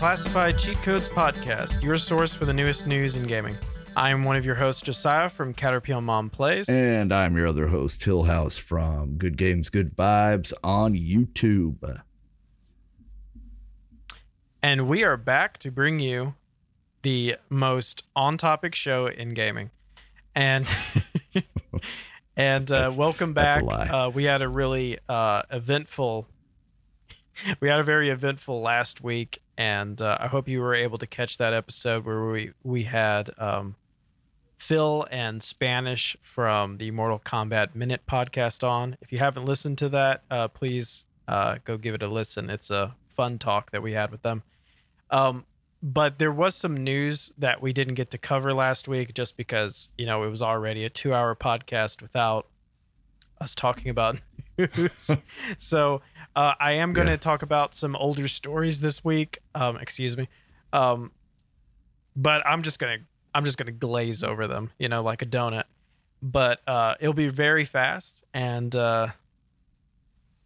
welcome to the Declassified Cheat Codes Podcast, your source for the newest news in gaming. I am one of your hosts, Josiah from Caterpillar Mom Plays. And I'm your other host, Hillhouse from Good Games, Good Vibes on YouTube. And we are back to bring you the most on topic show in gaming. And and uh, welcome back. Uh, we had a really uh, eventful we had a very eventful last week and uh, I hope you were able to catch that episode where we we had um, Phil and Spanish from the Mortal Kombat Minute podcast on. If you haven't listened to that, uh, please uh, go give it a listen. It's a fun talk that we had with them. Um, but there was some news that we didn't get to cover last week just because, you know, it was already a two hour podcast without us talking about news. so uh, I am going to Yeah. talk about some older stories this week. Um, excuse me. Um, but I'm just going to I'm just going to glaze over them, you know, like a donut. But uh, it'll be very fast and uh,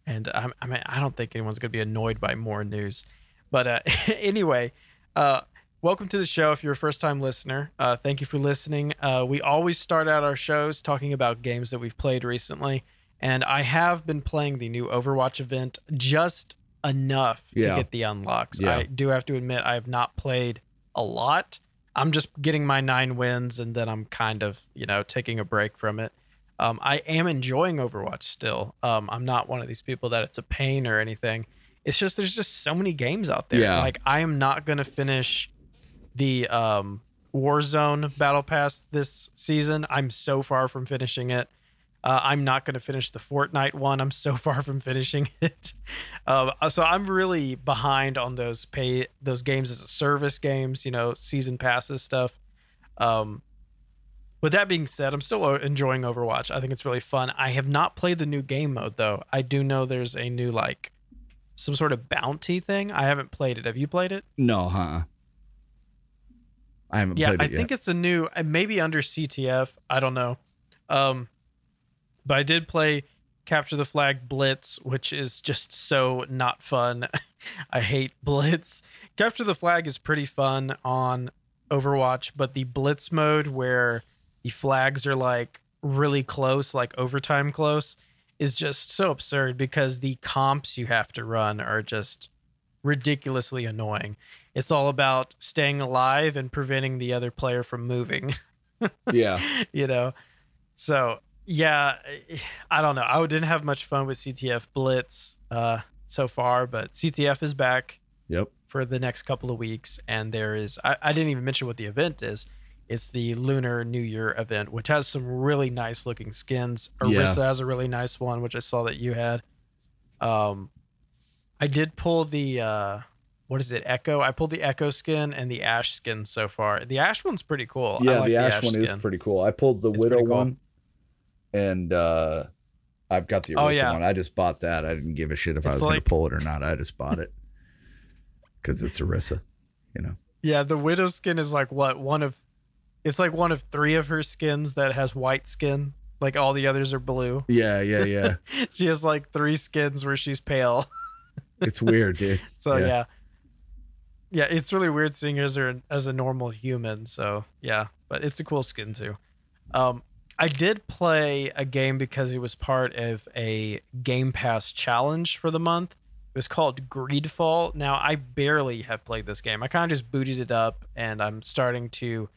and I, I mean I don't think anyone's going to be annoyed by more news. But uh, anyway, uh, welcome to the show. If you're a first time listener, uh, thank you for listening. Uh, we always start out our shows talking about games that we've played recently. And I have been playing the new Overwatch event just enough to get the unlocks. Yeah. I do have to admit, I have not played a lot. I'm just getting my nine wins and then I'm kind of, you know, taking a break from it. Um, I am enjoying Overwatch still. Um, I'm not one of these people that it's a pain or anything. It's just there's just so many games out there. Yeah. Like I am not gonna finish the um, Warzone Battle Pass this season. I'm so far from finishing it. Uh, I'm not going to finish the Fortnite one. I'm so far from finishing it. Um, so I'm really behind on those pay those games as a service games. You know, season passes stuff. Um, with that being said, I'm still uh, enjoying Overwatch. I think it's really fun. I have not played the new game mode though. I do know there's a new like some sort of bounty thing. I haven't played it. Have you played it? No, huh? I haven't yeah, I it think it's a new, uh, maybe under CTF. I don't know. Um, but I did play Capture the Flag Blitz, which is just so not fun. I hate Blitz. Capture the Flag is pretty fun on Overwatch, but the Blitz mode where the flags are like really close, like overtime close, is just so absurd because the comps you have to run are just ridiculously annoying. It's all about staying alive and preventing the other player from moving, yeah. you know? So, yeah, I don't know. I didn't have much fun with CTF Blitz uh, so far, but CTF is back Yep. for the next couple of weeks. And there is, I, I didn't even mention what the event is. It's the Lunar New Year event, which has some really nice looking skins. Yeah. Has a really nice one, which I saw that you had. Um, I did pull the, uh, what is it, Echo? I pulled the Echo skin and the Ashe skin so far. The Ashe one's pretty cool. I Yeah, like the Ashe one is pretty cool. I pulled the It's Widow cool. one, and uh I've got the Oh, yeah. one. I just bought that. I didn't give a shit if I It's was going to pull it or not. I just bought it because it's Orisa. You know. Yeah, the Widow skin is like what one of, it's like one of three of her skins that has white skin. Like all the others are blue. Yeah, yeah, yeah. She has like three skins where she's pale. it's weird, dude. So Yeah. yeah. yeah. it's really weird seeing her as a, as a normal human. So yeah, but it's a cool skin too. Um, I did play a game because it was part of a Game Pass challenge for the month. It was called Greedfall. Now I barely have played this game. I kind of just booted it up and I'm starting to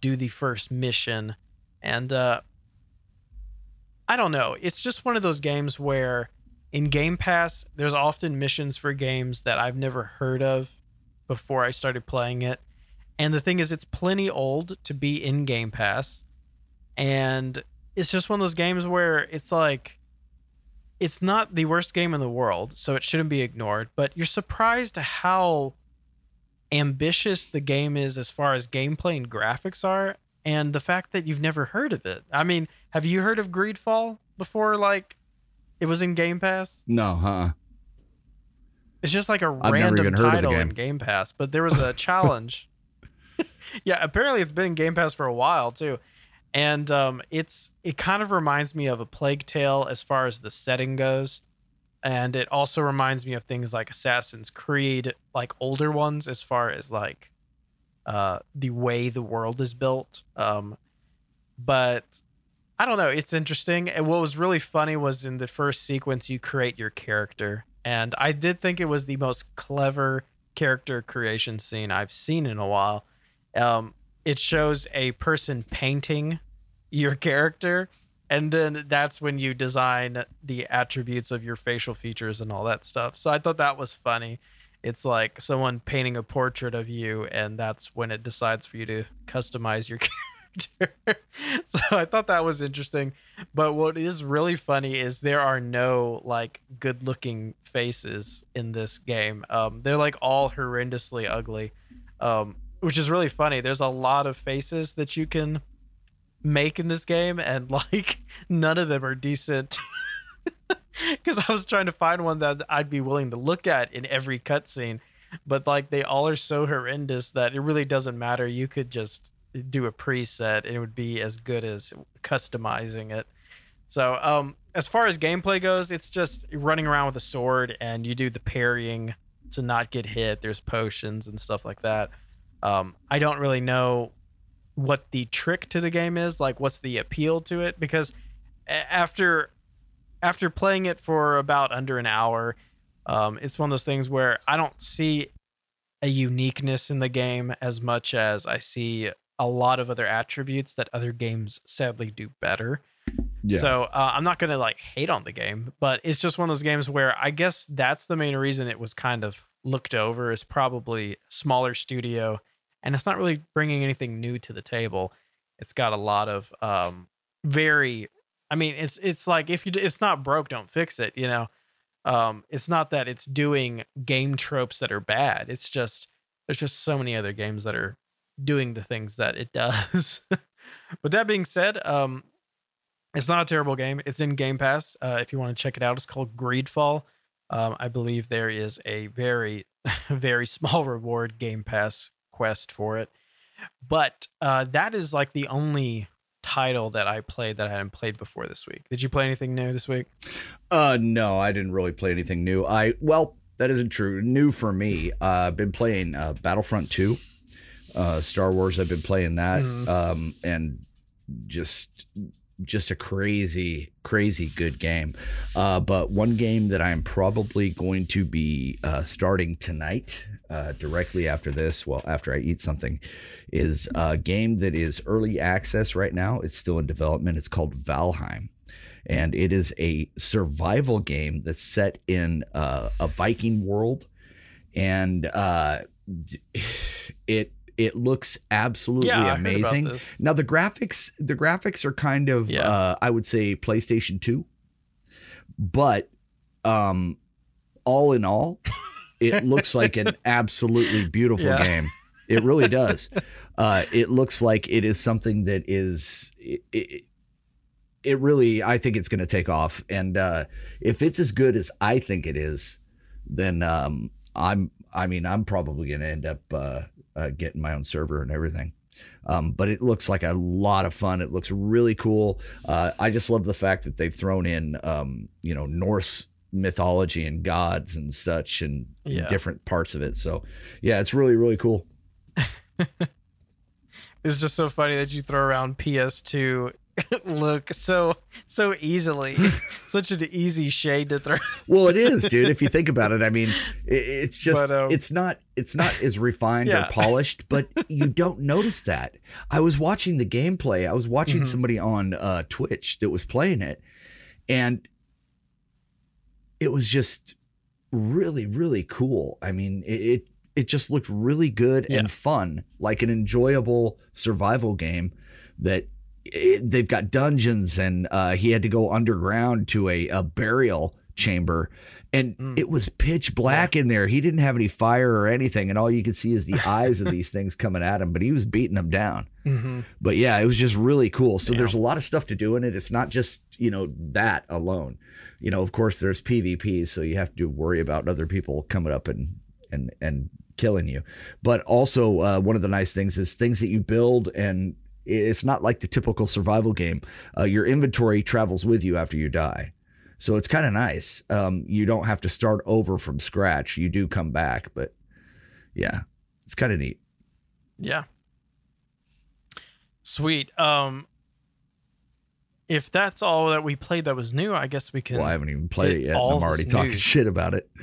do the first mission. And uh, I don't know. It's just one of those games where in Game Pass, there's often missions for games that I've never heard of before I started playing it. And the thing is, it's plenty old to be in Game Pass. And it's just one of those games where it's like, it's not the worst game in the world, so it shouldn't be ignored. But you're surprised how ambitious the game is as far as gameplay and graphics are, and the fact that you've never heard of it. I mean, have you heard of Greedfall before? Like, it was in Game Pass. No, huh? It's just like a never random even heard of the title in game. Game Pass, but there was a challenge. yeah, apparently it's been in Game Pass for a while too, and um, it's it kind of reminds me of a Plague Tale as far as the setting goes. and it also reminds me of things like Assassin's Creed, like older ones, as far as like uh, the way the world is built. Um, but I don't know. It's interesting. And what was really funny was in the first sequence, you create your character. And I did think it was the most clever character creation scene I've seen in a while. Um, it shows a person painting your character and then that's when you design the attributes of your facial features and all that stuff. So I thought that was funny. It's like someone painting a portrait of you, and that's when it decides for you to customize your character. so I thought that was interesting. But what is really funny is there are no like good looking faces in this game. Um, they're like all horrendously ugly, um, which is really funny. There's a lot of faces that you can make in this game, and like none of them are decent. Because I was trying to find one that I'd be willing to look at in every cutscene, but like they all are so horrendous that it really doesn't matter. You could just do a preset and it would be as good as customizing it. So, um, as far as gameplay goes, it's just running around with a sword and you do the parrying to not get hit. There's potions and stuff like that. Um, I don't really know what the trick to the game is, like what's the appeal to it because after after playing it for about under an hour, um, it's one of those things where I don't see a uniqueness in the game as much as I see a lot of other attributes that other games sadly do better. Yeah. So uh, I'm not gonna like hate on the game, but it's just one of those games where I guess that's the main reason it was kind of looked over is probably smaller studio and it's not really bringing anything new to the table. It's got a lot of um, very. I mean, it's it's like if you it's not broke, don't fix it. You know, um, it's not that it's doing game tropes that are bad. It's just there's just so many other games that are doing the things that it does. but that being said, um, it's not a terrible game. It's in Game Pass. Uh, if you want to check it out, it's called Greedfall. Um, I believe there is a very, very small reward Game Pass quest for it. But uh, that is like the only title that I played that I hadn't played before this week. Did you play anything new this week? Uh, no, I didn't really play anything new. I well, that isn't true. New for me. Uh, I've been playing uh, Battlefront Two, uh, Star Wars. I've been playing that, mm-hmm. um, and just just a crazy, crazy good game. Uh, but one game that I'm probably going to be uh, starting tonight, uh, directly after this, well, after I eat something, is a game that is early access right now. It's still in development. It's called Valheim. And it is a survival game that's set in uh, a Viking world. And uh, it it looks absolutely yeah, amazing. Now the graphics, the graphics are kind of, yeah. uh, I would say, PlayStation Two, but um, all in all, it looks like an absolutely beautiful yeah. game. It really does. Uh, it looks like it is something that is. It, it, it really, I think it's going to take off, and uh, if it's as good as I think it is, then um, I'm. I mean, I'm probably going to end up uh, uh, getting my own server and everything. Um, but it looks like a lot of fun. It looks really cool. Uh, I just love the fact that they've thrown in, um, you know, Norse mythology and gods and such and yeah. different parts of it. So, yeah, it's really, really cool. it's just so funny that you throw around PS2 look so so easily such an easy shade to throw well it is dude if you think about it i mean it, it's just but, um, it's not it's not as refined yeah. or polished but you don't notice that i was watching the gameplay i was watching mm-hmm. somebody on uh, twitch that was playing it and it was just really really cool i mean it, it it just looked really good yeah. and fun like an enjoyable survival game that it, they've got dungeons and uh, he had to go underground to a, a burial chamber and mm. it was pitch black in there he didn't have any fire or anything and all you could see is the eyes of these things coming at him but he was beating them down mm-hmm. but yeah it was just really cool so yeah. there's a lot of stuff to do in it it's not just you know that alone you know of course there's pvp so you have to worry about other people coming up and and and killing you but also uh, one of the nice things is things that you build and it's not like the typical survival game. Uh, your inventory travels with you after you die. So it's kind of nice. Um, you don't have to start over from scratch. You do come back, but yeah, it's kind of neat. Yeah. Sweet. Um if that's all that we played that was new, I guess we can Well, I haven't even played it yet. all I'm already talking news. shit about it.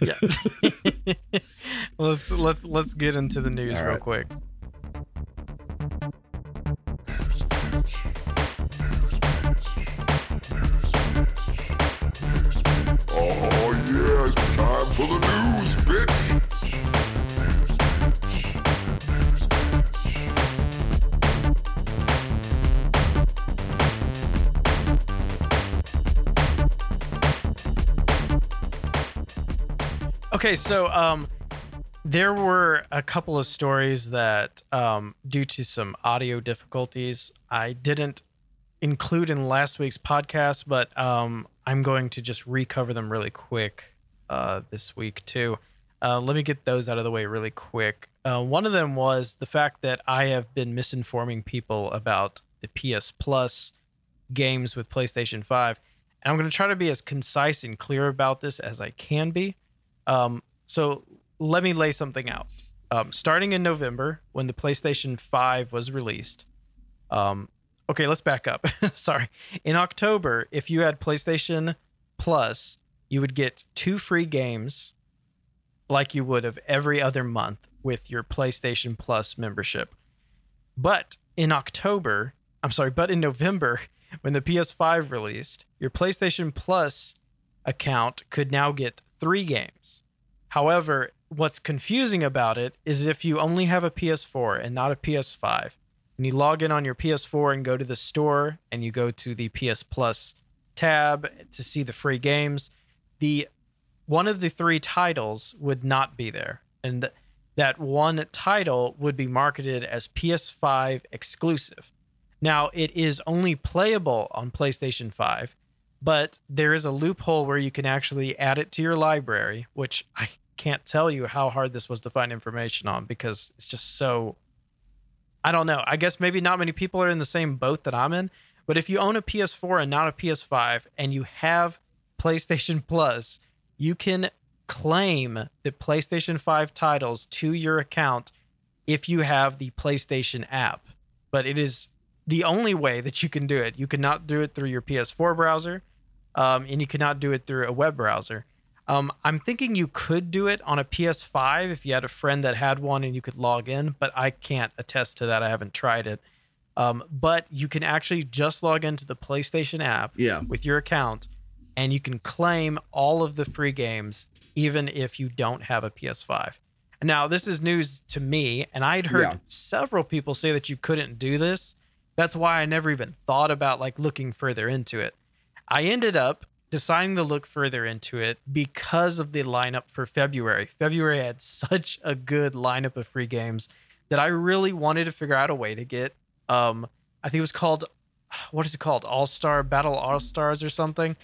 Yeah. let's let's let's get into the news All real quick. Oh yeah, it's time for the news, Okay, so um there were a couple of stories that um due to some audio difficulties I didn't include in last week's podcast, but um I'm going to just recover them really quick uh this week too. Uh, let me get those out of the way really quick. Uh, one of them was the fact that I have been misinforming people about the PS Plus games with PlayStation 5. And I'm going to try to be as concise and clear about this as I can be. Um, so let me lay something out. Um, starting in November, when the PlayStation 5 was released, um, okay, let's back up. Sorry. In October, if you had PlayStation Plus, you would get two free games like you would have every other month with your PlayStation Plus membership. But in October, I'm sorry, but in November, when the PS5 released, your PlayStation Plus account could now get three games. However, what's confusing about it is if you only have a PS4 and not a PS5, and you log in on your PS4 and go to the store and you go to the PS Plus tab to see the free games, the one of the three titles would not be there. And that one title would be marketed as PS5 exclusive. Now, it is only playable on PlayStation 5, but there is a loophole where you can actually add it to your library, which I can't tell you how hard this was to find information on because it's just so. I don't know. I guess maybe not many people are in the same boat that I'm in, but if you own a PS4 and not a PS5 and you have PlayStation Plus, you can claim the PlayStation 5 titles to your account if you have the PlayStation app. But it is the only way that you can do it. You cannot do it through your PS4 browser, um, and you cannot do it through a web browser. Um, I'm thinking you could do it on a PS5 if you had a friend that had one and you could log in, but I can't attest to that. I haven't tried it. Um, but you can actually just log into the PlayStation app Yeah. with your account, and you can claim all of the free games even if you don't have a PS5. Now, this is news to me, and I'd heard Yeah. several people say that you couldn't do this. That's why I never even thought about like looking further into it. I ended up deciding to look further into it because of the lineup for February. February had such a good lineup of free games that I really wanted to figure out a way to get. Um, I think it was called, what is it called? All Star Battle All Stars or something.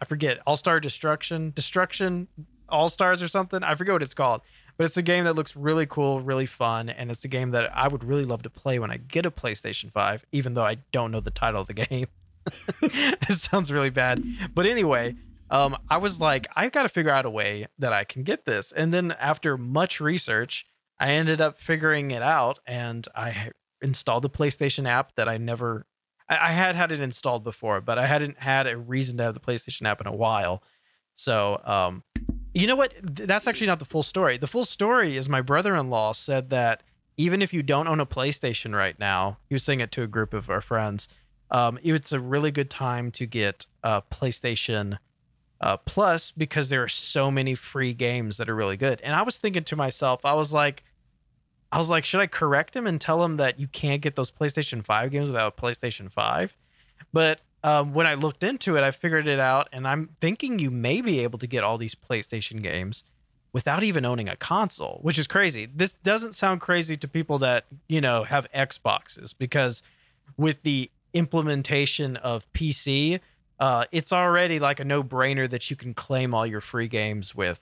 I forget. All Star Destruction, Destruction All Stars or something. I forget what it's called. But it's a game that looks really cool, really fun, and it's a game that I would really love to play when I get a PlayStation 5, even though I don't know the title of the game. it sounds really bad. But anyway, um, I was like, I've got to figure out a way that I can get this. And then after much research, I ended up figuring it out and I installed the PlayStation app that I never, I, I had had it installed before, but I hadn't had a reason to have the PlayStation app in a while. So, um, you know what? That's actually not the full story. The full story is my brother in law said that even if you don't own a PlayStation right now, he was saying it to a group of our friends. Um, it's a really good time to get a PlayStation uh, Plus because there are so many free games that are really good. And I was thinking to myself, I was like, I was like, should I correct him and tell him that you can't get those PlayStation 5 games without PlayStation 5? But um, when I looked into it, I figured it out, and I'm thinking you may be able to get all these PlayStation games without even owning a console, which is crazy. This doesn't sound crazy to people that, you know, have Xboxes because with the implementation of PC, uh, it's already like a no brainer that you can claim all your free games with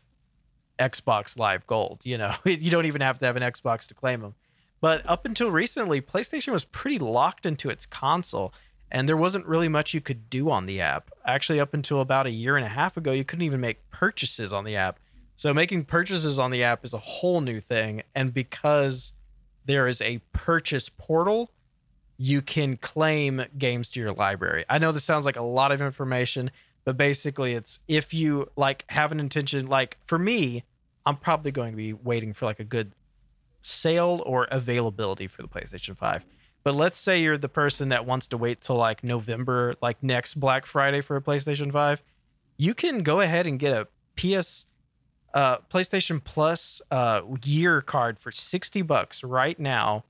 Xbox Live Gold. You know, you don't even have to have an Xbox to claim them. But up until recently, PlayStation was pretty locked into its console. and there wasn't really much you could do on the app. Actually, up until about a year and a half ago, you couldn't even make purchases on the app. So making purchases on the app is a whole new thing, and because there is a purchase portal, you can claim games to your library. I know this sounds like a lot of information, but basically it's if you like have an intention like for me, I'm probably going to be waiting for like a good sale or availability for the PlayStation 5. But let's say you're the person that wants to wait till like November, like next Black Friday for a PlayStation 5. You can go ahead and get a PS uh PlayStation Plus uh year card for 60 bucks right now.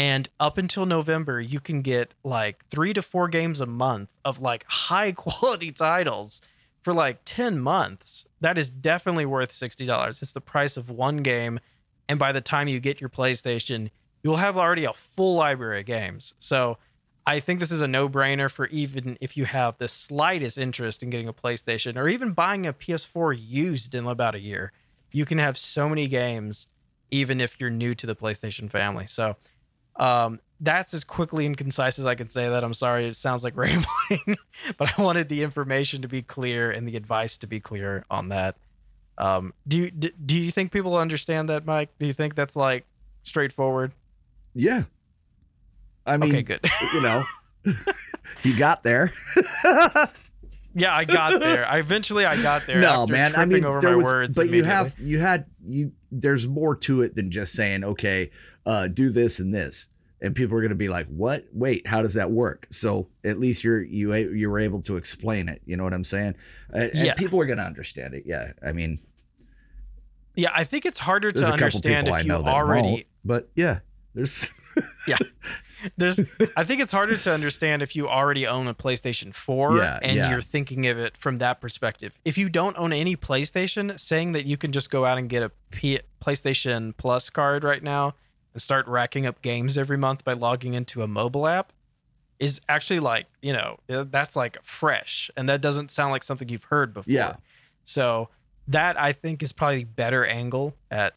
And up until November, you can get like 3 to 4 games a month of like high quality titles for like 10 months. That is definitely worth $60. It's the price of one game and by the time you get your PlayStation, you'll have already a full library of games. So I think this is a no brainer for even if you have the slightest interest in getting a PlayStation or even buying a PS4 used in about a year. You can have so many games, even if you're new to the PlayStation family. So um, that's as quickly and concise as I can say that. I'm sorry, it sounds like rambling, but I wanted the information to be clear and the advice to be clear on that. Um, do you do, do you think people understand that, Mike? Do you think that's like straightforward? Yeah. I mean, okay, good. you know, you got there. yeah, I got there. I eventually I got there. No, after man. I mean, over there my was, words. but you have you had you. There's more to it than just saying, okay, uh, do this and this, and people are going to be like, what? Wait, how does that work? So at least you're you you were able to explain it. You know what I'm saying? And, and Yeah. people are going to understand it. Yeah. I mean, Yeah, I think it's harder to understand if you already but yeah, there's yeah there's I think it's harder to understand if you already own a PlayStation 4 Yeah, and yeah. you're thinking of it from that perspective. If you don't own any PlayStation, saying that you can just go out and get a P- PlayStation Plus card right now and start racking up games every month by logging into a mobile app is actually like, you know, uh, that's like fresh and that doesn't sound like something you've heard before. Yeah. So that I think is probably the better angle at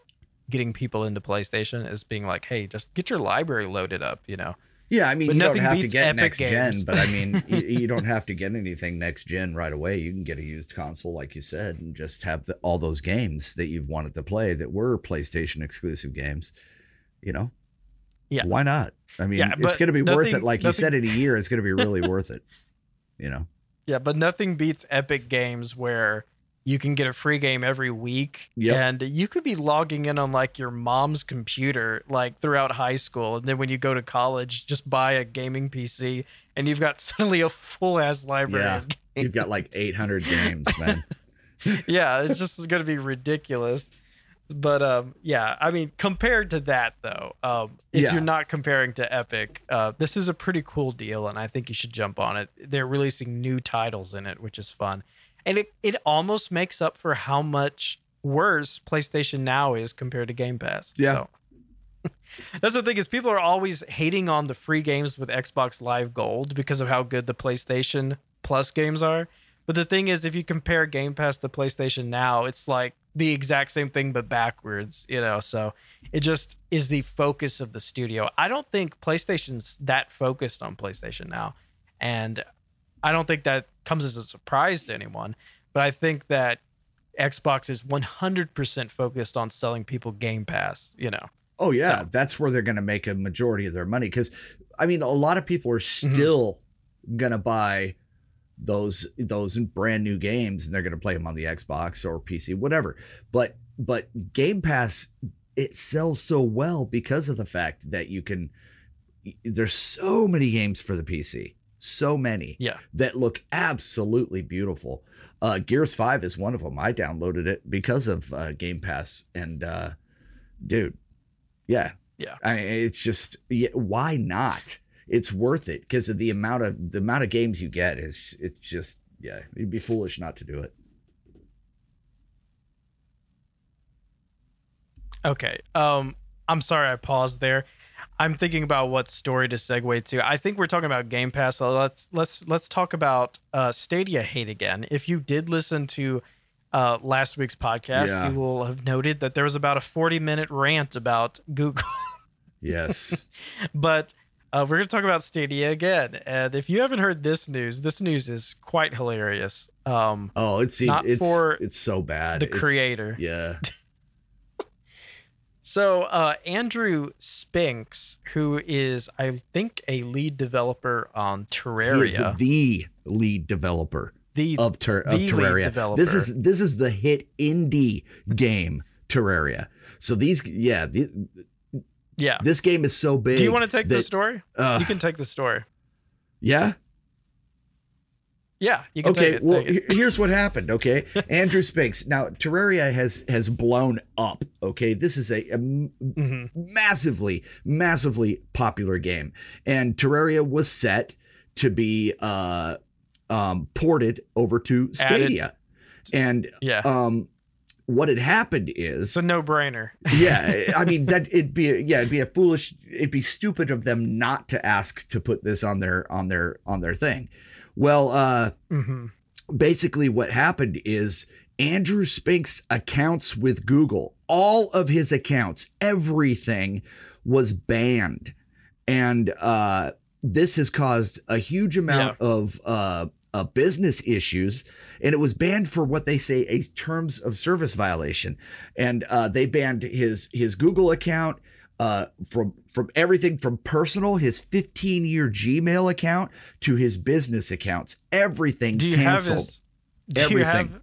getting people into PlayStation is being like, hey, just get your library loaded up, you know. Yeah, I mean, But you don't have to get next gen, but I mean, you, you don't have to get anything next gen right away. You can get a used console, like you said, and just have the, all those games that you've wanted to play that were PlayStation exclusive games. You know, Yeah. why not? I mean, Yeah, it's going to be worth it. nothing- Like you said, in a year, it's going to be really worth it. You know, Yeah, but nothing beats Epic Games where you can get a free game every week Yep. and you could be logging in on like your mom's computer like throughout high school and then when you go to college just buy a gaming PC and you've got suddenly a full ass library Yeah. of games. you've got like 800 games, man. yeah, it's just going to be ridiculous. But um, yeah, I mean, compared to that though, um, if Yeah. you're not comparing to Epic, uh, this is a pretty cool deal, and I think you should jump on it. They're releasing new titles in it, which is fun, and it it almost makes up for how much worse PlayStation Now is compared to Game Pass. Yeah. So. That's the thing is people are always hating on the free games with Xbox Live Gold because of how good the PlayStation Plus games are. But the thing is, if you compare Game Pass to PlayStation Now, it's like the exact same thing but backwards, you know. So it just is the focus of the studio. I don't think PlayStation's that focused on PlayStation Now, and I don't think that comes as a surprise to anyone. But I think that Xbox is 100% focused on selling people Game Pass, you know. Oh yeah, So- that's where they're going to make a majority of their money because I mean a lot of people are Mm-hmm. still going to buy those those brand new games and they're going to play them on the Xbox or PC whatever. But but Game Pass it sells so well because of the fact that you can there's so many games for the PC. So many Yeah. that look absolutely beautiful. Uh, Gears 5 is one of them. I downloaded it because of uh, Game Pass. And uh, dude, yeah. Yeah. I mean, it's just, yeah, why not? It's worth it because of the amount of the amount of games you get is it's just yeah you'd be foolish not to do it Okay. Um, I'm sorry I paused there. I'm thinking about what story to segue to. I think we're talking about Game Pass. So let's let's let's talk about uh, Stadia hate again. If you did listen to uh, last week's podcast, Yeah. you will have noted that there was about a 40 minute rant about Google. yes but Uh, we're going to talk about Stadia again. And if you haven't heard this news, this news is quite hilarious. Um, Oh, it's Not it's for it's so bad. the It's- creator. Yeah. so, uh, Andrew Spinks, who is, I think, a lead developer on He is Terraria, the lead developer the of, ter- of the Terraria. developer. This is this is the hit indie game Terraria. So these yeah, the, yeah. this game is so big. Do you want to take the story? uh, you can take the story. yeah. Yeah, you can Okay, take it. well, here's what happened. Okay, Andrew Spinks. Now, Terraria has has blown up. Okay, this is a, a m- Mhm. massively, massively popular game, and Terraria was set to be uh, um, ported over to Added- Stadia, and Yeah, um, what had happened is it's a no-brainer. yeah i mean that it'd be yeah it'd be a foolish it'd be stupid of them not to ask to put this on their on their on their thing. Well uh hmm basically what happened is andrew spink's accounts with google all of his accounts everything was banned. And uh this has caused a huge amount of uh uh, business issues, and it was banned for what they say a terms of service violation, and uh, they banned his his Google account uh, from from everything from personal, his 15 year Gmail account to his business accounts, everything Do you canceled. have his? Do you Everything. have,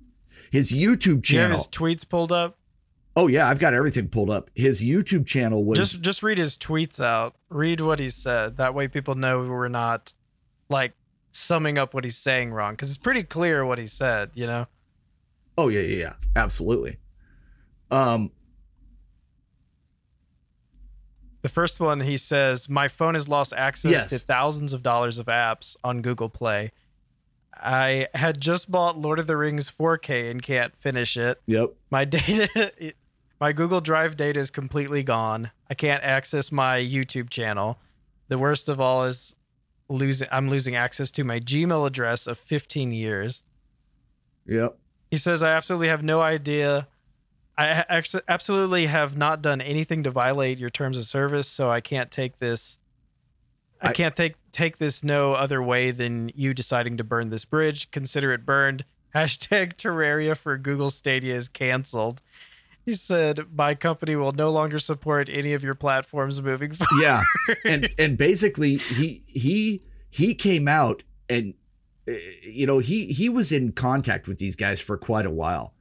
his YouTube do you have channel. his tweets pulled up? oh yeah, I've got everything pulled up. His YouTube channel was just just read his tweets out. Read what he said. That way, people know we're not like summing up what he's saying wrong because it's pretty clear what he said. You know. oh yeah yeah yeah absolutely. Um The first one, he says, My phone has lost access Yes. to thousands of dollars of apps on Google Play. I had just bought Lord of the Rings 4K and can't finish it. yep My data, my Google Drive data is completely gone. I can't access my YouTube channel. The worst of all is losing. I'm losing access to my Gmail address of 15 years. yep He says, I absolutely have no idea. I ex- absolutely have not done anything to violate your terms of service, so I can't take this. I, I- can't take take this no other way than you deciding to burn this bridge. Consider it burned. Hashtag Terraria for Google Stadia is canceled. He said, "My company will no longer support any of your platforms moving forward." yeah. And and basically he he he came out and uh, you know he he was in contact with these guys for quite a while.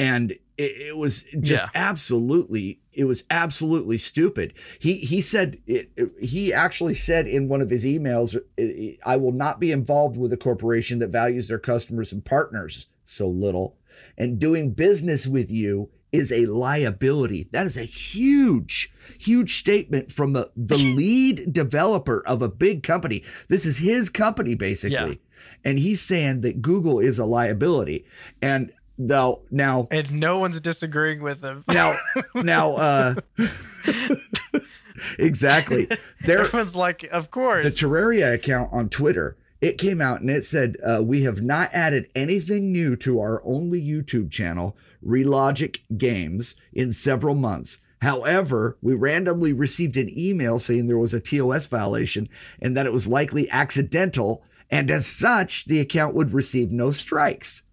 And it, it was just absolutely it was absolutely stupid. He he said it, it- he actually said in one of his emails i will not be involved with a corporation that values their customers and partners so little. And doing business with you is a liability. That is a huge, huge statement from the, the lead developer of a big company. This is his company, basically. Yeah. And he's saying that Google is a liability. And now, now, And no one's disagreeing with him. now, now, uh, exactly. There, Everyone's like, "Of course." the Terraria account on Twitter, it came out and it said, uh, We have not added anything new to our only YouTube channel, Relogic Games, in several months. However, we randomly received an email saying there was a TOS violation and that it was likely accidental, and as such, the account would receive no strikes.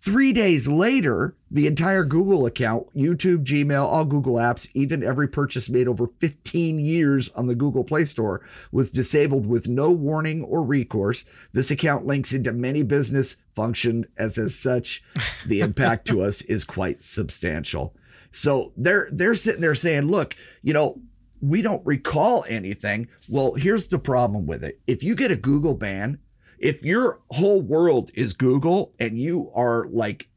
Three days later, the entire Google account, YouTube, Gmail, all Google apps, even every purchase made over 15 years on the Google Play Store was disabled with no warning or recourse. This account links into many business functions, as as such. The impact to us is quite substantial. So they're they're sitting there saying, look, you know, we don't recall anything. Well, here's the problem with it. If you get a Google ban, if your whole world is Google and you are like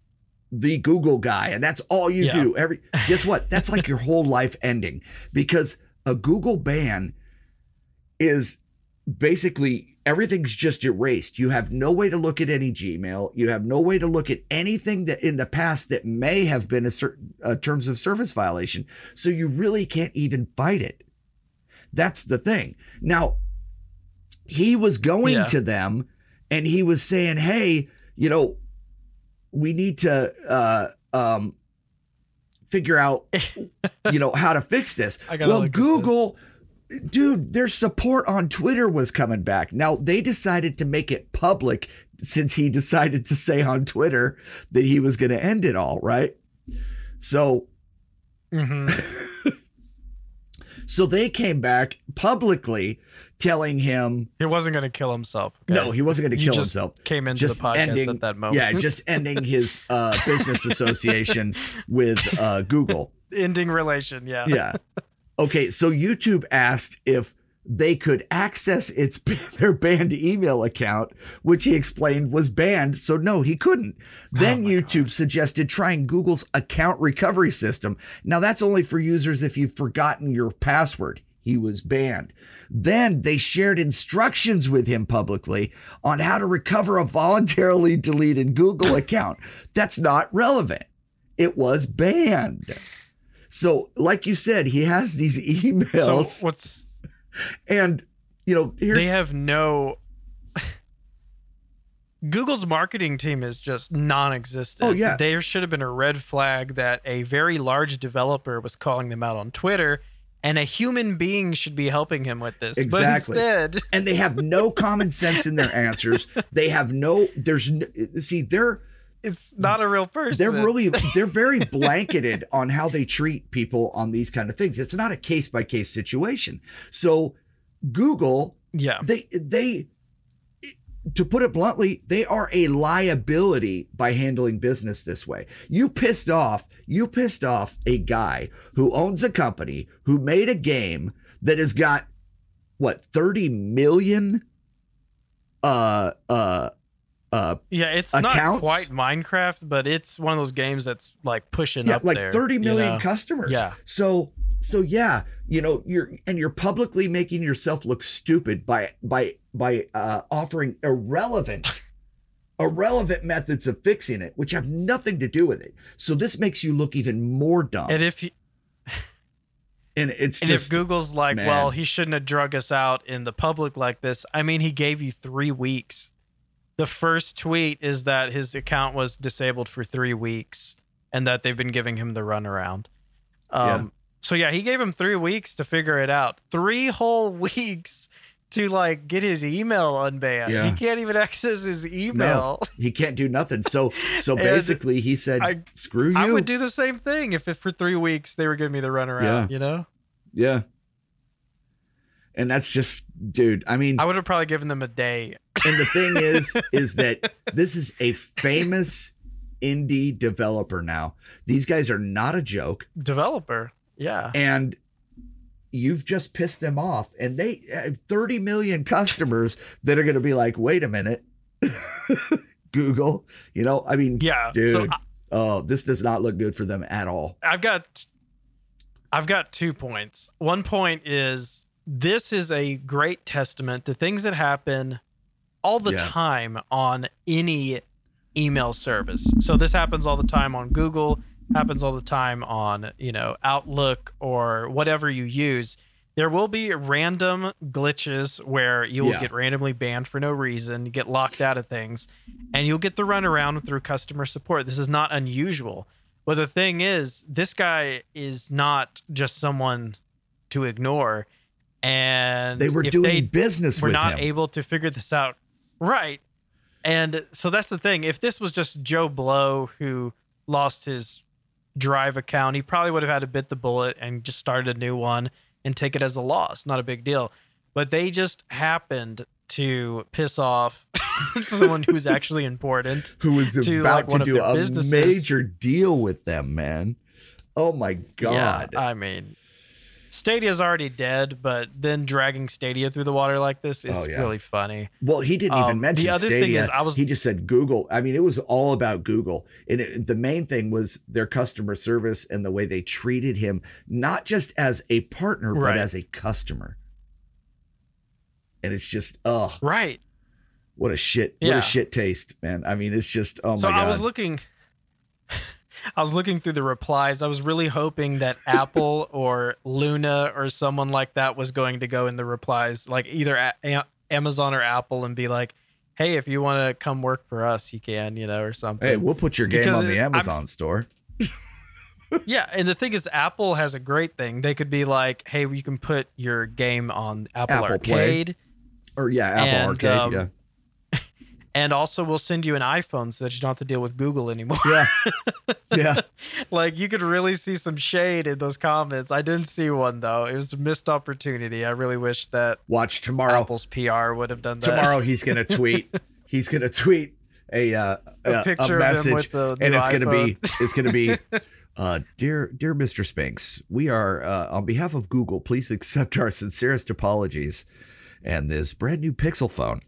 the Google guy and that's all you Yeah. do, every guess what? That's like your whole life ending because a Google ban is basically everything's just erased. You have no way to look at any Gmail. You have no way to look at anything that in the past that may have been a certain a terms of service violation. So you really can't even fight it. That's the thing. Now, he was going Yeah. to them and he was saying, "Hey, you know, we need to uh um figure out you know how to fix this." Well, at this. Google dude, their support on Twitter was coming back. Now they decided to make it public since he decided to say on Twitter that he was going to end it all, right? So, hmm so they came back publicly telling him He wasn't going to kill himself. okay? no, he wasn't going to kill just himself. Came into Just the podcast ending, at that moment. yeah, just ending his uh, business association with uh, Google. ending relation. Yeah. yeah. Okay, so YouTube asked if they could access its their banned email account, which he explained was banned. So no, he couldn't. Then my YouTube suggested trying Google's account recovery system. Now that's only for users if you've forgotten your password. He was banned. Then they shared instructions with him publicly on how to recover a voluntarily deleted Google account. That's not relevant. It was banned. So, like you said, he has these emails, So what's and you know, here's they have no Google's marketing team is just non-existent. Oh, yeah. There should have been a red flag that a very large developer was calling them out on Twitter and a human being should be helping him with this. Exactly. But instead, and they have no common sense in their answers. They have no. There's no, see they're it's not a real person. they're really they're very blanketed on how they treat people on these kind of things. It's not a case by case situation. So Google Yeah. they they to put it bluntly, they are a liability by handling business this way. You pissed off, you pissed off a guy who owns a company who made a game that has got what 30 million uh uh uh Yeah, it's accounts? not quite Minecraft, but it's one of those games that's like pushing yeah, up like there, 30 you million know? customers. Yeah. So so yeah, you know, you're and you're publicly making yourself look stupid by by by uh offering irrelevant irrelevant methods of fixing it, which have nothing to do with it. So this makes you look even more dumb. And if you, and it's and just if Google's like, man. well, he shouldn't have drug us out in the public like this. I mean, he gave you three weeks. The first tweet is that his account was disabled for three weeks, and that they've been giving him the runaround. Um, Yeah. So yeah, he gave him three weeks to figure it out. Three whole weeks to like get his email unbanned. Yeah. He can't even access his no, email. he can't do nothing. So so basically he said, I- screw you. I would do the same thing if, if for three weeks they were giving me the runaround. Yeah. You know, yeah. And that's just dude, I mean I would have probably given them a day. And the thing is, is that this is a famous indie developer now. These guys are not a joke, Developer, yeah. and you've just pissed them off. And they have 30 million customers that are going to be like, wait a minute, Google. You know, I mean, Yeah. dude. So I- oh, this does not look good for them at all. I've got I've got two points. One point is this is a great testament to things that happen all the Yeah. time on any email service. So this happens all the time on Google, happens all the time on, you know, Outlook or whatever you use. There will be random glitches where you will Yeah. get randomly banned for no reason, get locked out of things, and you'll get the runaround through customer support. This is not unusual. But the thing is, this guy is not just someone to ignore. And They were doing they business were not him. able to figure this out. Right. And so that's the thing. If this was just Joe Blow who lost his drive account, he probably would have had to bit the bullet and just started a new one and take it as a loss. Not a big deal. But they just happened to piss off someone who's actually important. Who was to, about like, to do a businesses. major deal with them, man. Oh my God. Yeah, I mean, Stadia's already dead, but then dragging Stadia through the water like this is Oh, yeah. really funny. Well, he didn't even Um, the mention other thing Stadia. is I was- he just said Google. I mean, it was all about Google, and it, the main thing was their customer service and the way they treated him, not just as a partner, Right. but as a customer. And it's just, oh, Right. what a shit, what a shit taste, man. I mean, it's just, oh so my god. So I was looking I was looking through the replies. I was really hoping that Apple or Luna or someone like that was going to go in the replies, like either a- Amazon or Apple, and be like, "Hey, if you want to come work for us, you can," you know, or something. hey, we'll put your game Because on the it- I'm- Amazon store. yeah, and the thing is, Apple has a great thing. They could be like, "Hey, you can put your game on Apple, Apple Play. Arcade, Or yeah, Apple And, Arcade. um, yeah. And also we'll send you an iPhone so that you don't have to deal with Google anymore." Yeah. yeah. like you could really see some shade in those comments. I didn't see one though. It was a missed opportunity. I really wish that Watch tomorrow. Apple's PR would have done that. Tomorrow he's gonna tweet. he's gonna tweet a uh, A a, picture a message, and it's gonna be it's gonna be. Uh, dear, dear Mr. Spinks, we are uh, on behalf of Google. Please accept our sincerest apologies, and this brand new Pixel phone.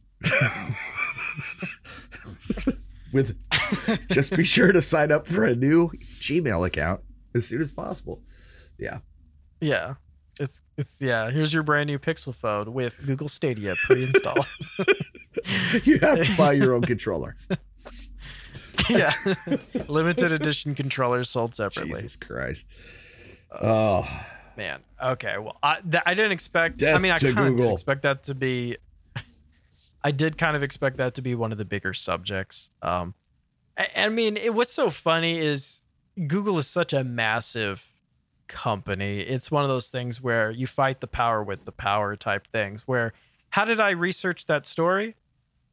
With just be sure to sign up for a new Gmail account as soon as possible. Yeah, Yeah. It's it's yeah, here's your brand new Pixel phone with Google Stadia pre-installed. you have to buy your own controller. yeah. Limited edition controllers sold separately. Jesus Christ. Uh, oh, Man. Okay. Well, I th- I didn't expect. I mean, I kind of expect that to be. I did kind of expect that to be one of the bigger subjects. Um, I, I mean, it, what's so funny is Google is such a massive company. It's one of those things where you fight the power with the power type things. Where, how did I research that story?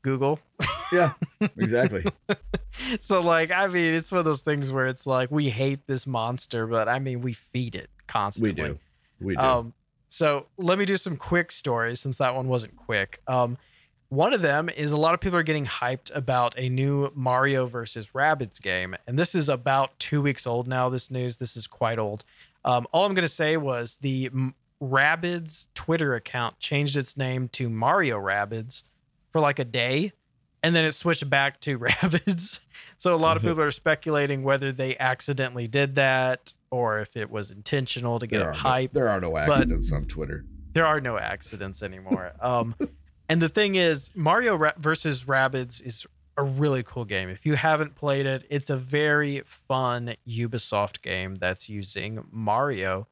Google. yeah, exactly. so like, I mean, it's one of those things where it's like we hate this monster, but I mean, we feed it constantly. We do. We do. Um, so let me do some quick stories since that one wasn't quick. Um, one of them is a lot of people are getting hyped about a new Mario versus Rabbids game, and this is about two weeks old now. This news, this is quite old. Um, all I'm going to say was the M- Rabbids Twitter account changed its name to Mario Rabbids for like a day, and then it switched back to Rabbids. So a lot of people are speculating whether they accidentally did that or if it was intentional to get there, hype no, there are no accidents on Twitter. there are no accidents anymore. Um, and the thing is, Mario Ra- versus Rabbids is a really cool game. If you haven't played it, it's a very fun Ubisoft game that's using Mario,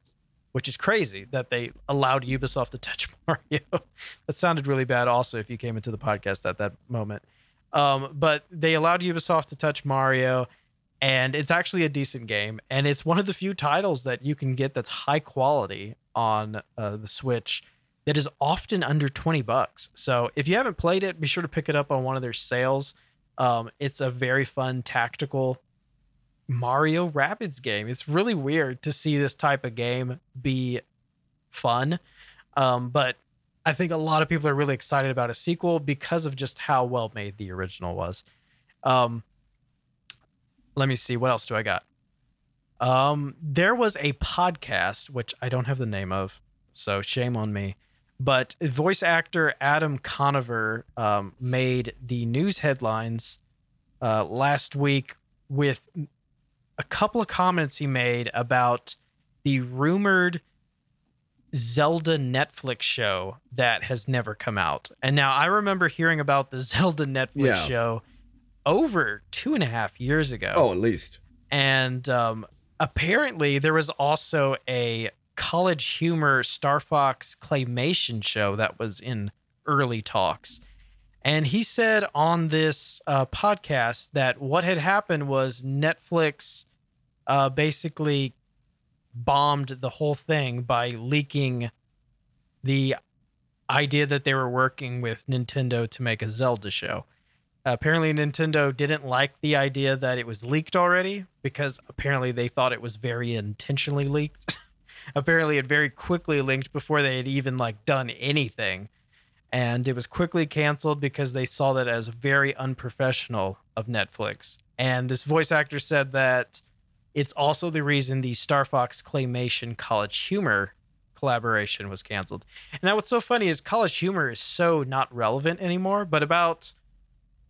which is crazy that they allowed Ubisoft to touch Mario. that sounded really bad. Also, if you came into the podcast at that moment, um, but they allowed Ubisoft to touch Mario. And it's actually a decent game, and it's one of the few titles that you can get that's high quality on uh, the Switch that is often under 20 bucks. So if you haven't played it, be sure to pick it up on one of their sales. Um, it's a very fun tactical Mario Rabbids game. It's really weird to see this type of game be fun. Um, but I think a lot of people are really excited about a sequel because of just how well made the original was. Um, let me see what else do I got. Um, there was a podcast which I don't have the name of, so shame on me. But voice actor Adam Conover um, made the news headlines uh, last week with a couple of comments he made about the rumored Zelda Netflix show that has never come out. And now I remember hearing about the Zelda Netflix Yeah. show over two and a half years ago Oh, at least. and um, apparently there was also a college humor star fox claymation show that was in early talks and he said on this uh, podcast that what had happened was netflix uh, basically bombed the whole thing by leaking the idea that they were working with nintendo to make a zelda show apparently Nintendo didn't like the idea that it was leaked already because apparently they thought it was very intentionally leaked. apparently it very quickly linked before they had even like done anything. And it was quickly canceled because they saw that as very unprofessional of Netflix. And this voice actor said that it's also the reason the Star Fox Claymation College Humor collaboration was canceled. And now what's so funny is College Humor is so not relevant anymore, but about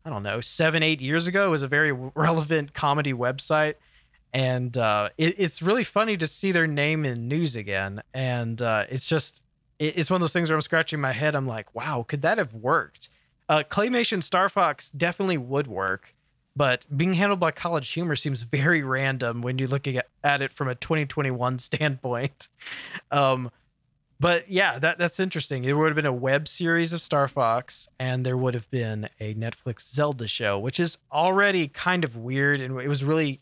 I don't know, seven, eight years ago. It was a very relevant comedy website. And uh, it, it's really funny to see their name in news again. And uh, it's just, it, it's one of those things where I'm scratching my head. I'm like, wow, could that have worked? Uh, Claymation Star Fox definitely would work, but being handled by College Humor seems very random when you're looking at, at it from a 2021 standpoint. Um, but yeah, that that's interesting. There would have been a web series of Star Fox, and there would have been a Netflix Zelda show, which is already kind of weird, and it was really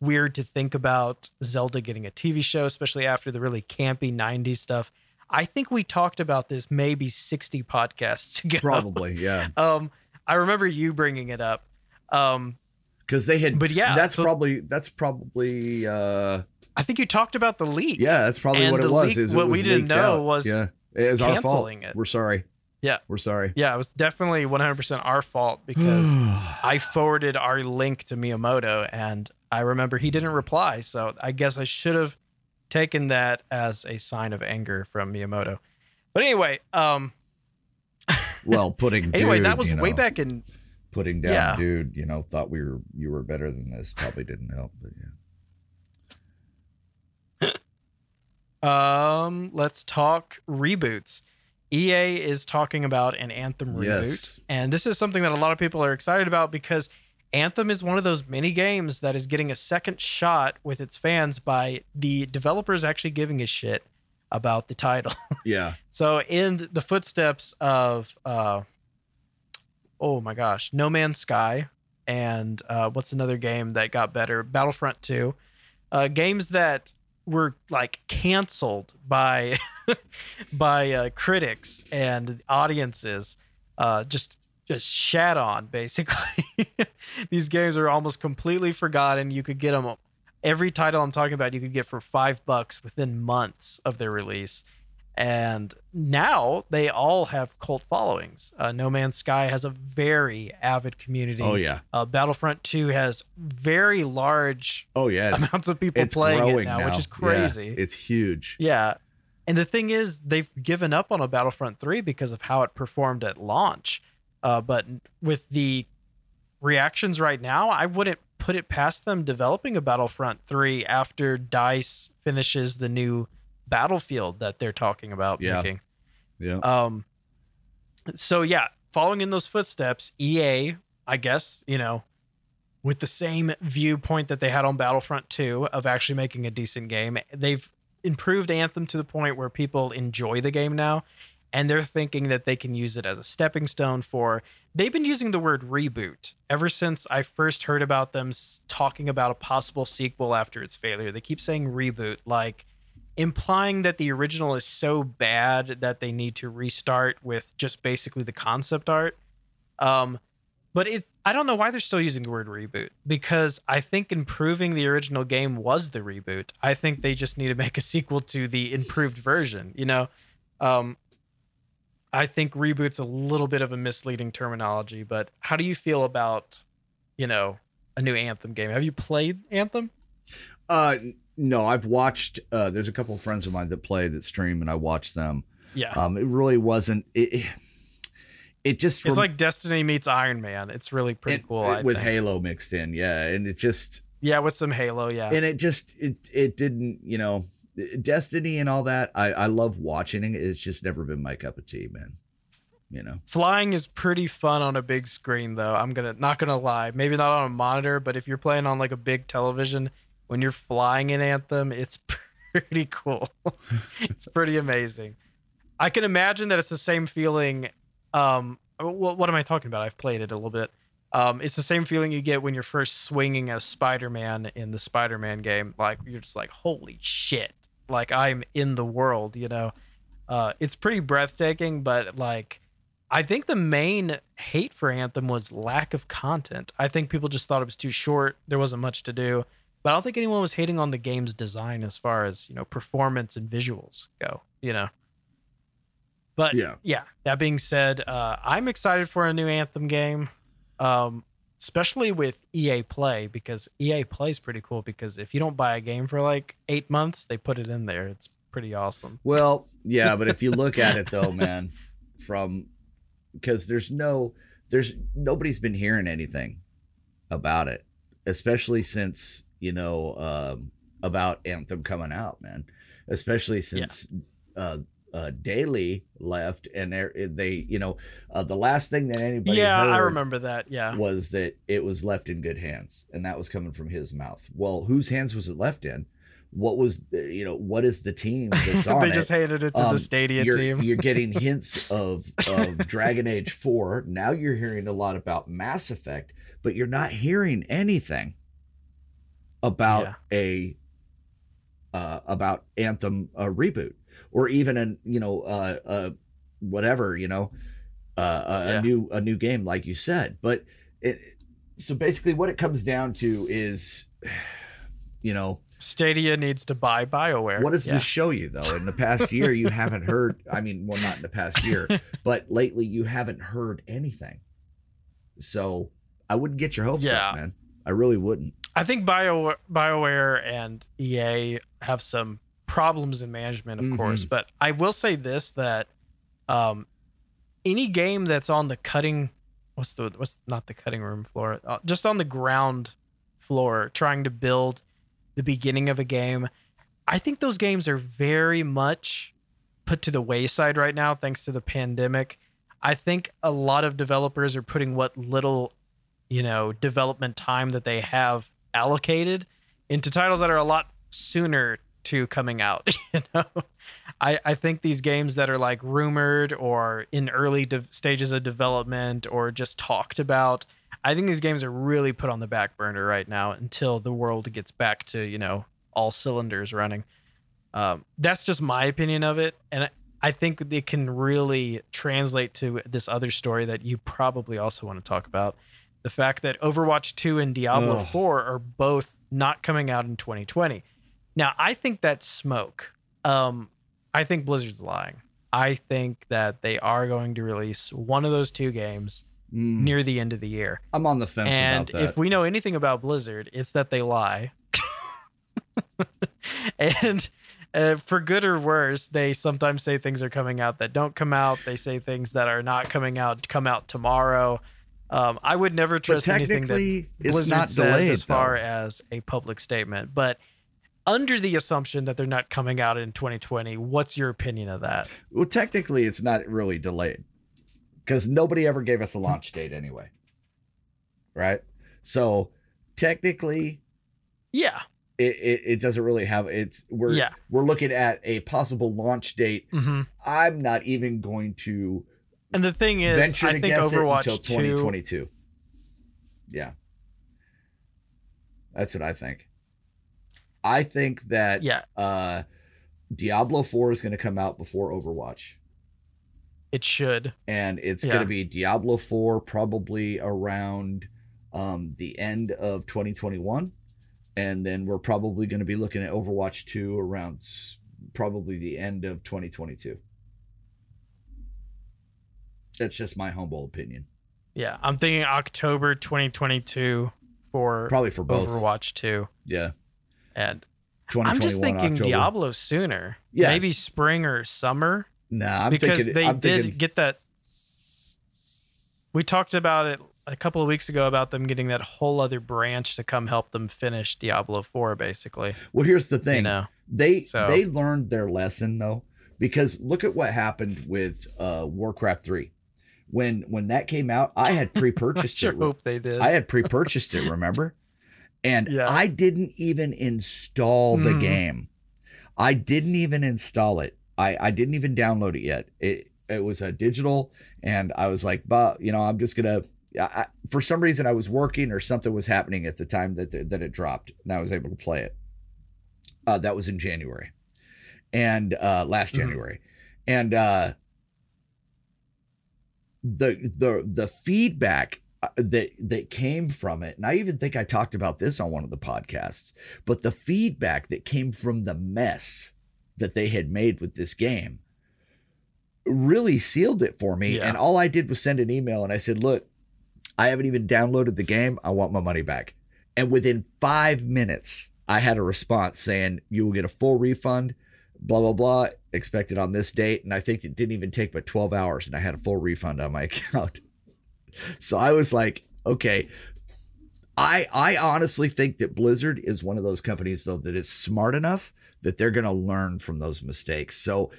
weird to think about Zelda getting a TV show, especially after the really campy 90s stuff. I think we talked about this maybe 60 podcasts ago. Probably, yeah. Um, I remember you bringing it up. Um, Because they had. But yeah, that's so- probably that's probably. uh I think you talked about the leak. Yeah, that's probably what it was. leak- is it what we didn't know out. was yeah, it was our fault. canceling it. We're sorry. Yeah. we're sorry. Yeah, it was definitely 100% our fault because I forwarded our link to Miyamoto and I remember he didn't reply. So I guess I should have taken that as a sign of anger from Miyamoto. But anyway, um well, putting anyway, dude, that was you way back in putting down, yeah. dude. You know, thought we were you were better than this. Probably didn't help, but yeah. um let's talk reboots. EA is talking about an Anthem reboot. Yes. And this is something that a lot of people are excited about because Anthem is one of those mini games that is getting a second shot with its fans by the developers actually giving a shit about the title. Yeah, So in the footsteps of uh oh my gosh, No Man's Sky and uh what's another game that got better? Battlefront 2. Uh games that were like canceled by by uh, critics and audiences uh just just shat on basically. These games are almost completely forgotten. You could get them every title I'm talking about you could get for 5 bucks within months of their release and now they all have cult followings. Uh, no Man's Sky has a very avid community. oh yeah, Uh, Battlefront 2 has very large oh yeah. Amounts of people playing it growing now, which is Yeah, crazy. it's huge. Yeah. And the thing is, they've given up on a Battlefront 3 because of how it performed at launch. Uh, but with the reactions right now, I wouldn't put it past them developing a Battlefront 3 after DICE finishes the new Battlefield that they're talking about Yeah. making. Yeah, Um, so yeah, following in those footsteps, EA, I guess, you know, with the same viewpoint that they had on Battlefront 2 of actually making a decent game, they've improved Anthem to the point where people enjoy the game now. And they're thinking that they can use it as a stepping stone for. They've been using the word reboot ever since I first heard about them talking about a possible sequel after its failure. They keep saying reboot, like implying that the original is so bad that they need to restart with just basically the concept art. Um, but it, I don't know why they're still using the word reboot because I think improving the original game was the reboot. I think they just need to make a sequel to the improved version. You know, um, I think reboot's a little bit of a misleading terminology. But how do you feel about, you know, a new Anthem game? Have you played Anthem? Uh, no, I've watched. Uh, there's a couple of friends of mine that play that stream, and I watched them. Yeah. Um, it really wasn't. It, it, it just It's rem- like Destiny meets Iron Man. It's really pretty it- cool. it- with think. Halo mixed in, yeah, and it just yeah, with some Halo. Yeah, and it just it it didn't you know Destiny and all that. I I love watching it. It's just never been my cup of tea, man. You know. flying is pretty fun on a big screen, though. I'm gonna not gonna lie. Maybe not on a monitor, but if you're playing on like a big television, when you're flying in Anthem, it's pretty cool. it's pretty amazing. I can imagine that it's the same feeling. Um, what, what am I talking about? I've played it a little bit. Um, it's the same feeling you get when you're first swinging as Spider-Man in the Spider-Man game. Like you're just like, holy shit! Like I'm in the world, you know. Uh, it's pretty breathtaking, but like, I think the main hate for Anthem was lack of content. I think people just thought it was too short. There wasn't much to do, but I don't think anyone was hating on the game's design as far as you know performance and visuals go. You know. But Yeah. yeah. That being said, uh, I'm excited for a new Anthem game, um, especially with EA Play because EA Play is pretty cool. Because if you don't buy a game for like eight months, they put it in there. It's pretty awesome. Well, yeah, but if you look at it though, man, from because there's no there's nobody's been hearing anything about it, especially since, you know, um about Anthem coming out, man. Especially since uh uh Daily left and they, you know, uh, the last thing that anybody yeah, I remember that. Yeah. was that it was left in good hands and that was coming from his mouth. Well, whose hands was it left in? What was uh, you know, what is the team that's on they just handed it to Um, the Stadia you're, team. you're getting hints of of Dragon Age 4. Now you're hearing a lot about Mass Effect, but you're not hearing anything. about Yeah. a uh, about Anthem uh, reboot or even a you know uh, uh whatever you know uh, a, Yeah. a new a new game like you said. But it so basically what it comes down to is you know Stadia needs to buy BioWare. what does Yeah. this show you though? In the past year, you haven't heard. I mean, well, not in the past year, but lately you haven't heard anything. So I wouldn't get your hopes Yeah. up, man. I really wouldn't. I think Bio BioWare and EA have some problems in management, of Mhm. course. But I will say this: that um, any game that's on the cutting, what's the what's not the cutting room floor, uh, just on the ground floor, trying to build the beginning of a game, I think those games are very much put to the wayside right now, thanks to the pandemic. I think a lot of developers are putting what little you know development time that they have allocated into titles that are a lot sooner to coming out you know i i think these games that are like rumored or in early de- stages of development or just talked about i think these games are really put on the back burner right now until the world gets back to you know all cylinders running um, that's just my opinion of it and I- I think it can really translate to this other story that you probably also want to talk about the fact that Overwatch 2 and Diablo Ugh. 4 are both not coming out in 2020. Now, I think that's smoke. Um, I think Blizzard's lying. I think that they are going to release one of those two games Mm, near the end of the year. I'm on the fence And about that. if we know anything about Blizzard, it's that they lie. and uh, for good or worse, they sometimes say things are coming out that don't come out. They say things that are not coming out come out tomorrow. Um, I would never trust anything that Blizzard not says delayed. as far as a public statement. But under the assumption that they're not coming out in 2020, what's your opinion of that? well, technically, it's not really delayed because nobody ever gave us a launch date anyway. Right. So technically, Yeah. it, it, it doesn't really have it's we're Yeah. we're looking at a possible launch date. hmm I'm not even going to And the thing is, venture I to think guess Overwatch it until 2 2022. Yeah. That's what I think. I think that Yeah, uh Diablo 4 is going to come out before Overwatch. it should. And it's Yeah. going to be Diablo 4 probably around um the end of 2021 and then we're probably going to be looking at Overwatch 2 around s- probably the end of 2022. That's just my humble opinion. Yeah, I'm thinking October 2022 for Probably for both. Overwatch 2. Yeah. And I'm just thinking October. Diablo sooner. Yeah. Maybe spring or summer Nah, I'm because thinking they I'm did thinking, get that We talked about it a couple of weeks ago about them getting that whole other branch to come help them finish Diablo 4 basically. Well, here's the thing. You know. They So- they learned their lesson though, because look at what happened with uh, Warcraft three. When when that came out, I had pre-purchased sure it. hope they did. I had pre-purchased it. Remember? And Yeah. I didn't even install the Mhm. game. I didn't even install it. I I didn't even download it yet. It it was a digital, and I was like, but you know, I'm just gonna. I, for some reason, I was working or something was happening at the time that that it dropped, and I was able to play it. Uh, that was in January, and uh, last Mhm. January, and uh, the the the feedback Uh, that that came from it. And i even think i talked about this on one of the podcasts but the feedback that came from the mess that they had made with this game really sealed it for me. Yeah. and all i did was send an email and i said look i haven't even downloaded the game. I want my money back. And within five minutes i had a response saying you will get a full refund blah blah blah expected on this date. And i think it didn't even take but 12 hours and i had a full refund on my account so i was like okay. I i honestly think that blizzard is one of those companies though that is smart enough that they're going to learn from those mistakes. So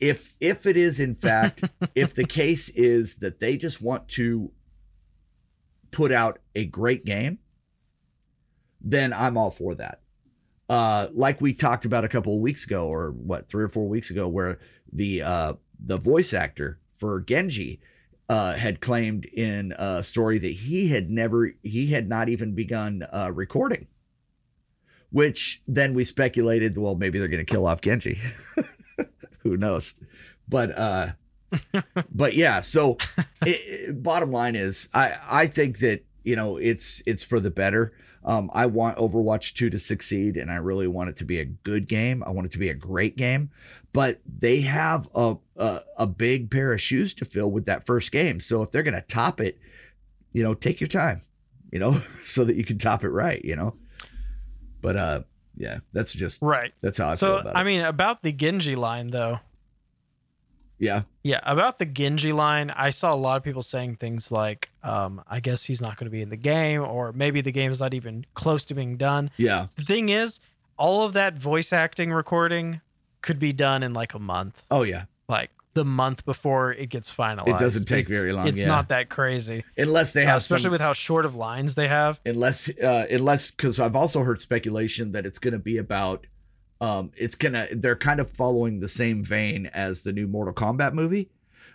if if it is in fact if the case is that they just want to put out a great game then i'm all for that. Uh, like we talked about a couple of weeks ago, or what, three or four weeks ago, where the uh, the voice actor for Genji uh, had claimed in a story that he had never, he had not even begun uh, recording. which then we speculated, well, maybe they're going to kill off Genji. Who knows? But uh, but yeah. So it, it- bottom line is, I I think that you know it's it's for the better. Um, I want Overwatch 2 to succeed, and I really want it to be a good game. I want it to be a great game, but they have a a, a big pair of shoes to fill with that first game. So if they're going to top it, you know, take your time, you know, so that you can top it right, you know. But uh, yeah, that's just Right. that's how I feel about I it. I mean, about the Genji line though. Yeah, Yeah, about the Genji line, I saw a lot of people saying things like, um, I guess he's not going to be in the game, or maybe the game is not even close to being done. yeah. The thing is, all of that voice acting recording could be done in like a month, Oh yeah. like the month before it gets finalized. It doesn't take It's- very long, It's yeah. not that crazy, Unless they Uh, have especially some, with how short of lines they have. unless uh unless because i've also heard speculation that it's going to be about um it's gonna they're kind of following the same vein as the new mortal kombat movie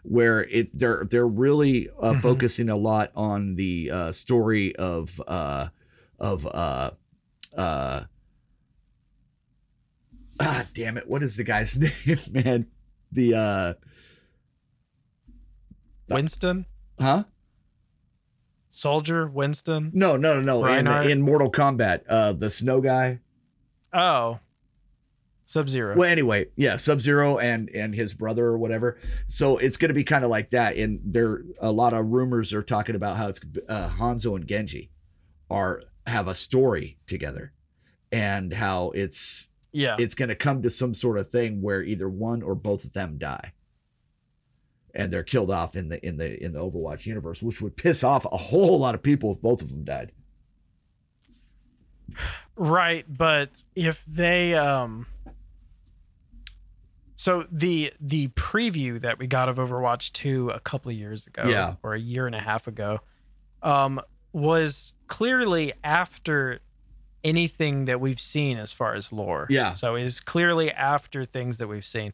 where it they're they're really uh, Mhm. focusing a lot on the uh story of uh of uh uh ah damn it what is the guy's name man the uh Winston, huh Soldier, Winston. no no no no in, in mortal kombat uh the snow guy Oh, Sub Zero. Well, anyway, yeah, Sub Zero and and his brother or whatever. So it's going to be kind of like that. And there, a lot of rumors are talking about how it's uh, Hanzo and Genji are have a story together, and how it's yeah. it's going to come to some sort of thing where either one or both of them die, and they're killed off in the in the in the Overwatch universe, which would piss off a whole lot of people if both of them died. Right, but if they um so the the preview that we got of Overwatch 2 a couple of years ago Yeah. or a year and a half ago um was clearly after anything that we've seen as far as lore. Yeah. So it is clearly after things that we've seen.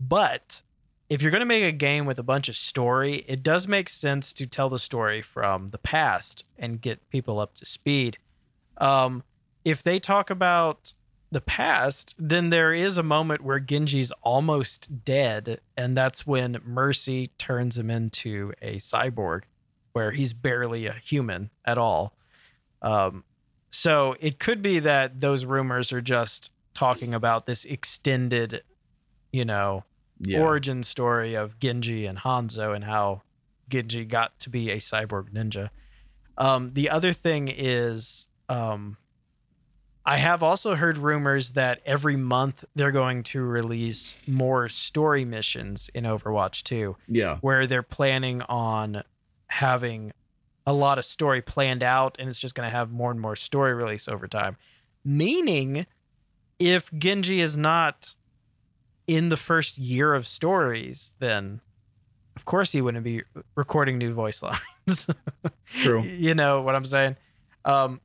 But if you're going to make a game with a bunch of story, it does make sense to tell the story from the past and get people up to speed. Um, if they talk about the past, then there is a moment where Genji's almost dead, and that's when Mercy turns him into a cyborg, where he's barely a human at all. Um, so it could be that those rumors are just talking about this extended, you know, Yeah, origin story of Genji and Hanzo and how Genji got to be a cyborg ninja. Um, the other thing is, um, I have also heard rumors that every month they're going to release more story missions in Overwatch 2, yeah, where they're planning on having a lot of story planned out and it's just going to have more and more story release over time. Meaning, if Genji is not in the first year of stories, then of course he wouldn't be recording new voice lines. true. you know what I'm saying? Um,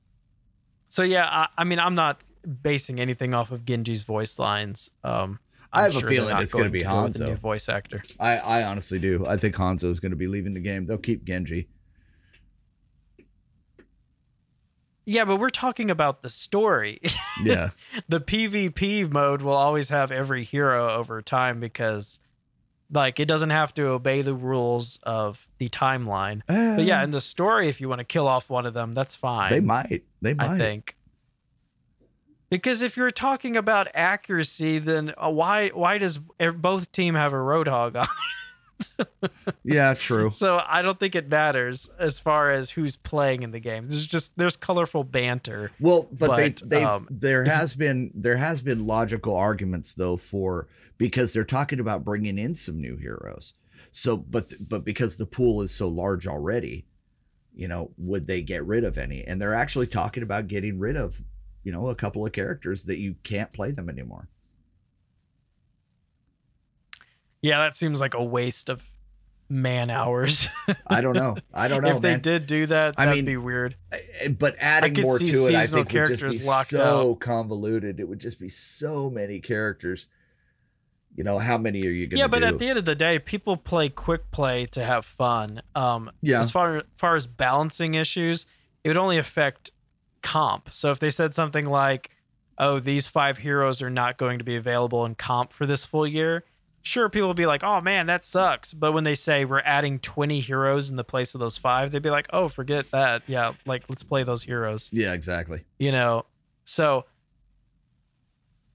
so yeah, I, I mean, I'm not basing anything off of Genji's voice lines. Um, I have a sure they're feeling it's be to a Hanzo. voice actor. I, I honestly do. I think Hanzo is going to be leaving the game. They'll keep Genji. Yeah, but we're talking about the story. Yeah. the PvP mode will always have every hero over time because like it doesn't have to obey the rules of the timeline. But yeah, in the story if you want to kill off one of them, that's fine. they might. They might. I think. Because if you're talking about accuracy, then uh, why why does both team have a roadhog on? Yeah, true. So I don't think it matters as far as who's playing in the game. There's just there's colorful banter. Well, but, they But, they um, there has been there has been logical arguments though for because they're talking about bringing in some new heroes. So, but but because the pool is so large already, you know, would they get rid of any? And they're actually talking about getting rid of, you know, a couple of characters that you can't play them anymore. Yeah, that seems like a waste of man hours. I don't know. I don't know. if they man. did do that, I that'd mean, be weird. But adding more to it, I think would just be so convoluted. It would just be so many characters. You know, how many are you going to Yeah, but do? at the end of the day, people play quick play to have fun. Um, Yeah. As far as far as balancing issues, it would only affect comp. So if they said something like, oh, these five heroes are not going to be available in comp for this full year, sure, people will be like, oh man, that sucks. But when they say we're adding 20 heroes in the place of those five, they'd be like, oh, forget that. Yeah, like let's play those heroes, Yeah, exactly. you know? So,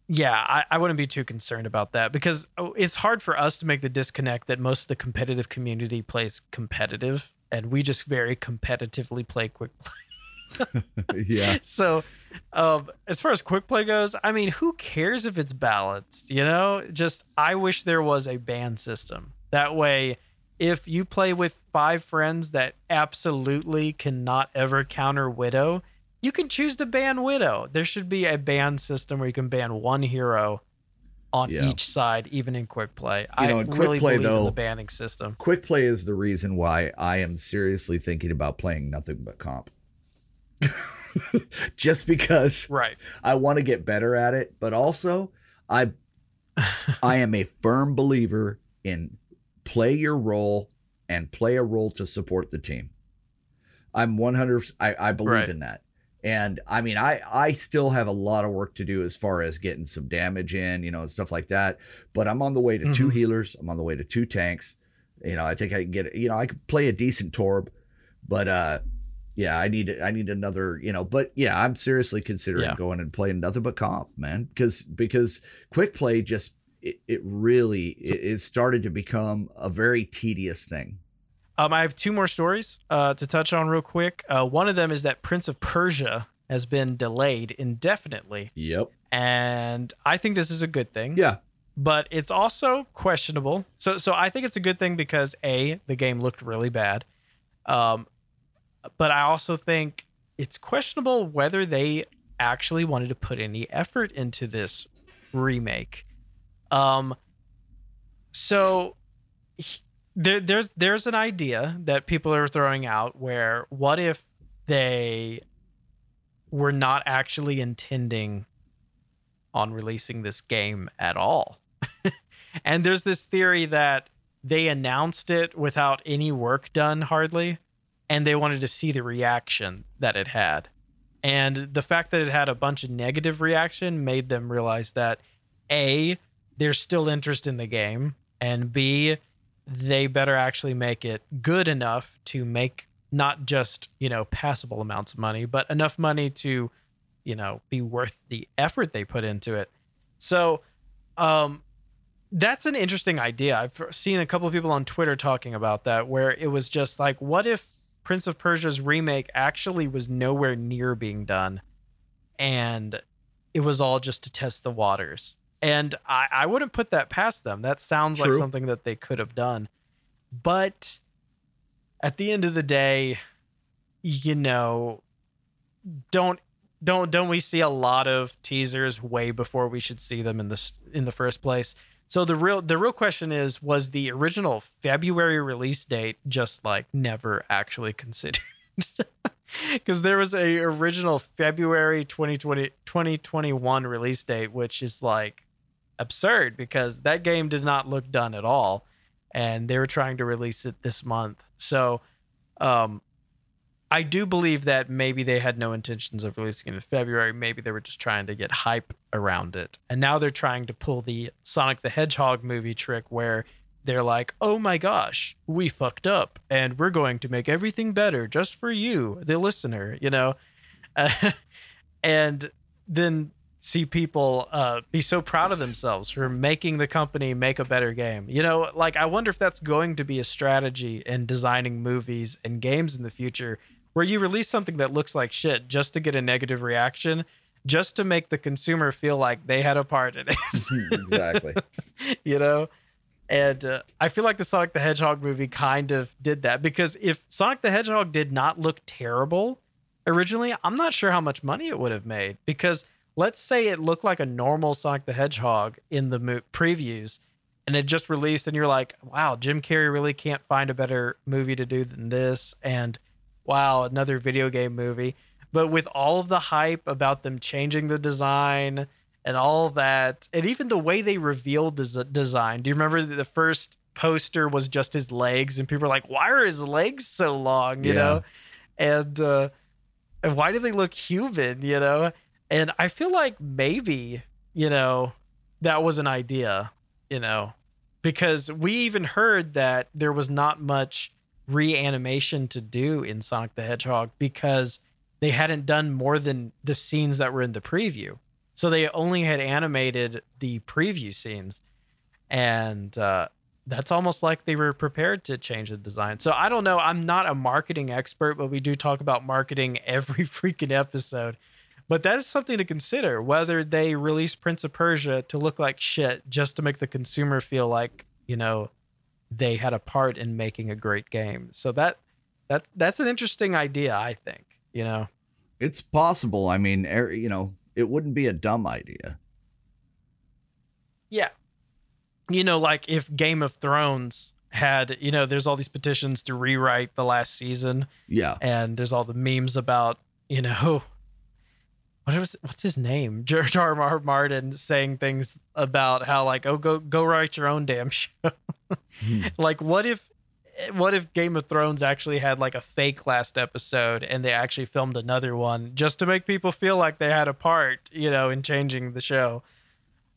yeah, I, I wouldn't be too concerned about that because oh, it's hard for us to make the disconnect that most of the competitive community plays competitive and we just very competitively play quick play. yeah. so um as far as quick play goes i mean who cares if it's balanced you know just i wish there was a ban system that way if you play with five friends that absolutely cannot ever counter widow you can choose to ban widow there should be a ban system where you can ban one hero on Yeah. each side even in quick play i know, in quick really play, believe in the banning system Quick play is the reason why I am seriously thinking about playing nothing but comp. Just because right I want to get better at it, but also I I am a firm believer in play your role and play a role to support the team. I'm 100 I, I believe Right. in that. And I mean I I still have a lot of work to do as far as getting some damage in, you know, and stuff like that, but I'm on the way to two Mhm. healers, I'm on the way to two tanks. You know, I think I can get you know, I could play a decent Torb, but uh yeah, I need I need another, you know, but yeah, I'm seriously considering Yeah. going and playing nothing but comp, man, because because quick play just it, it really it, it started to become a very tedious thing. Um, I have two more stories uh, to touch on real quick. Uh, one of them is that Prince of Persia has been delayed indefinitely, Yep. and I think this is a good thing. Yeah. But it's also questionable. So, so I think it's a good thing because a the game looked really bad, um, but I also think it's questionable whether they actually wanted to put any effort into this remake. Um, so he- there, there's there's an idea that people are throwing out where what if they were not actually intending on releasing this game at all and there's this theory that they announced it without any work done hardly and they wanted to see the reaction that it had. And the fact that it had a bunch of negative reaction made them realize that a there's still interest in the game and b they better actually make it good enough to make not just you know passable amounts of money but enough money to you know be worth the effort they put into it. So um that's an interesting idea. I've seen a couple of people on twitter talking about that where it was just like what if prince of persia's remake actually was nowhere near being done and it was all just to test the waters. And i, I wouldn't put that past them. That sounds like something that they could have done. But at the end of the day you know don't don't don't we see a lot of teasers way before we should see them in this in the first place so the real the real question is was the original february release date just like never actually considered? Because there was a original february 2020 2021 release date which is like absurd because that game did not look done at all and they were trying to release it this month. So um I do believe that maybe they had no intentions of releasing it in February. Maybe they were just trying to get hype around it. And now they're trying to pull the Sonic the Hedgehog movie trick where they're like, oh my gosh, we fucked up and we're going to make everything better just for you, the listener, you know? and then see people uh, be so proud of themselves for making the company make a better game. You know, like I wonder if that's going to be a strategy in designing movies and games in the future where you release something that looks like shit just to get a negative reaction, just to make the consumer feel like they had a part in it. exactly. you know? And uh, I feel like the Sonic the Hedgehog movie kind of did that because if Sonic the Hedgehog did not look terrible originally, I'm not sure how much money it would have made. Because let's say it looked like a normal Sonic the Hedgehog in the mo- previews and it just released, and you're like, wow, Jim Carrey really can't find a better movie to do than this. And wow, another video game movie. But with all of the hype about them changing the design and all that, and even the way they revealed the z- design. Do you remember that the first poster was just his legs, and people were like, "Why are his legs so long?" You Yeah. know, and uh, and why do they look human? You know, And I feel like maybe, you know, that was an idea, you know, because we even heard that there was not much reanimation to do in Sonic the Hedgehog because they hadn't done more than the scenes that were in the preview. So they only had animated the preview scenes. And uh, that's almost like they were prepared to change the design. So I don't know. I'm not a marketing expert, but we do talk about marketing every freaking episode. But that is something to consider whether they release Prince of Persia to look like shit just to make the consumer feel like, you know, they had a part in making a great game. So that that that's an interesting idea, I think, you know. It's possible. I mean, er, you know, it wouldn't be a dumb idea. Yeah. You know, like if Game of Thrones had, you know, there's all these petitions to rewrite the last season Yeah. and there's all the memes about, you know, what was what's his name? George R. R. Martin saying things about how like, oh, go go write your own damn show. like, what if what if Game of Thrones actually had like a fake last episode and they actually filmed another one just to make people feel like they had a part, you know, in changing the show?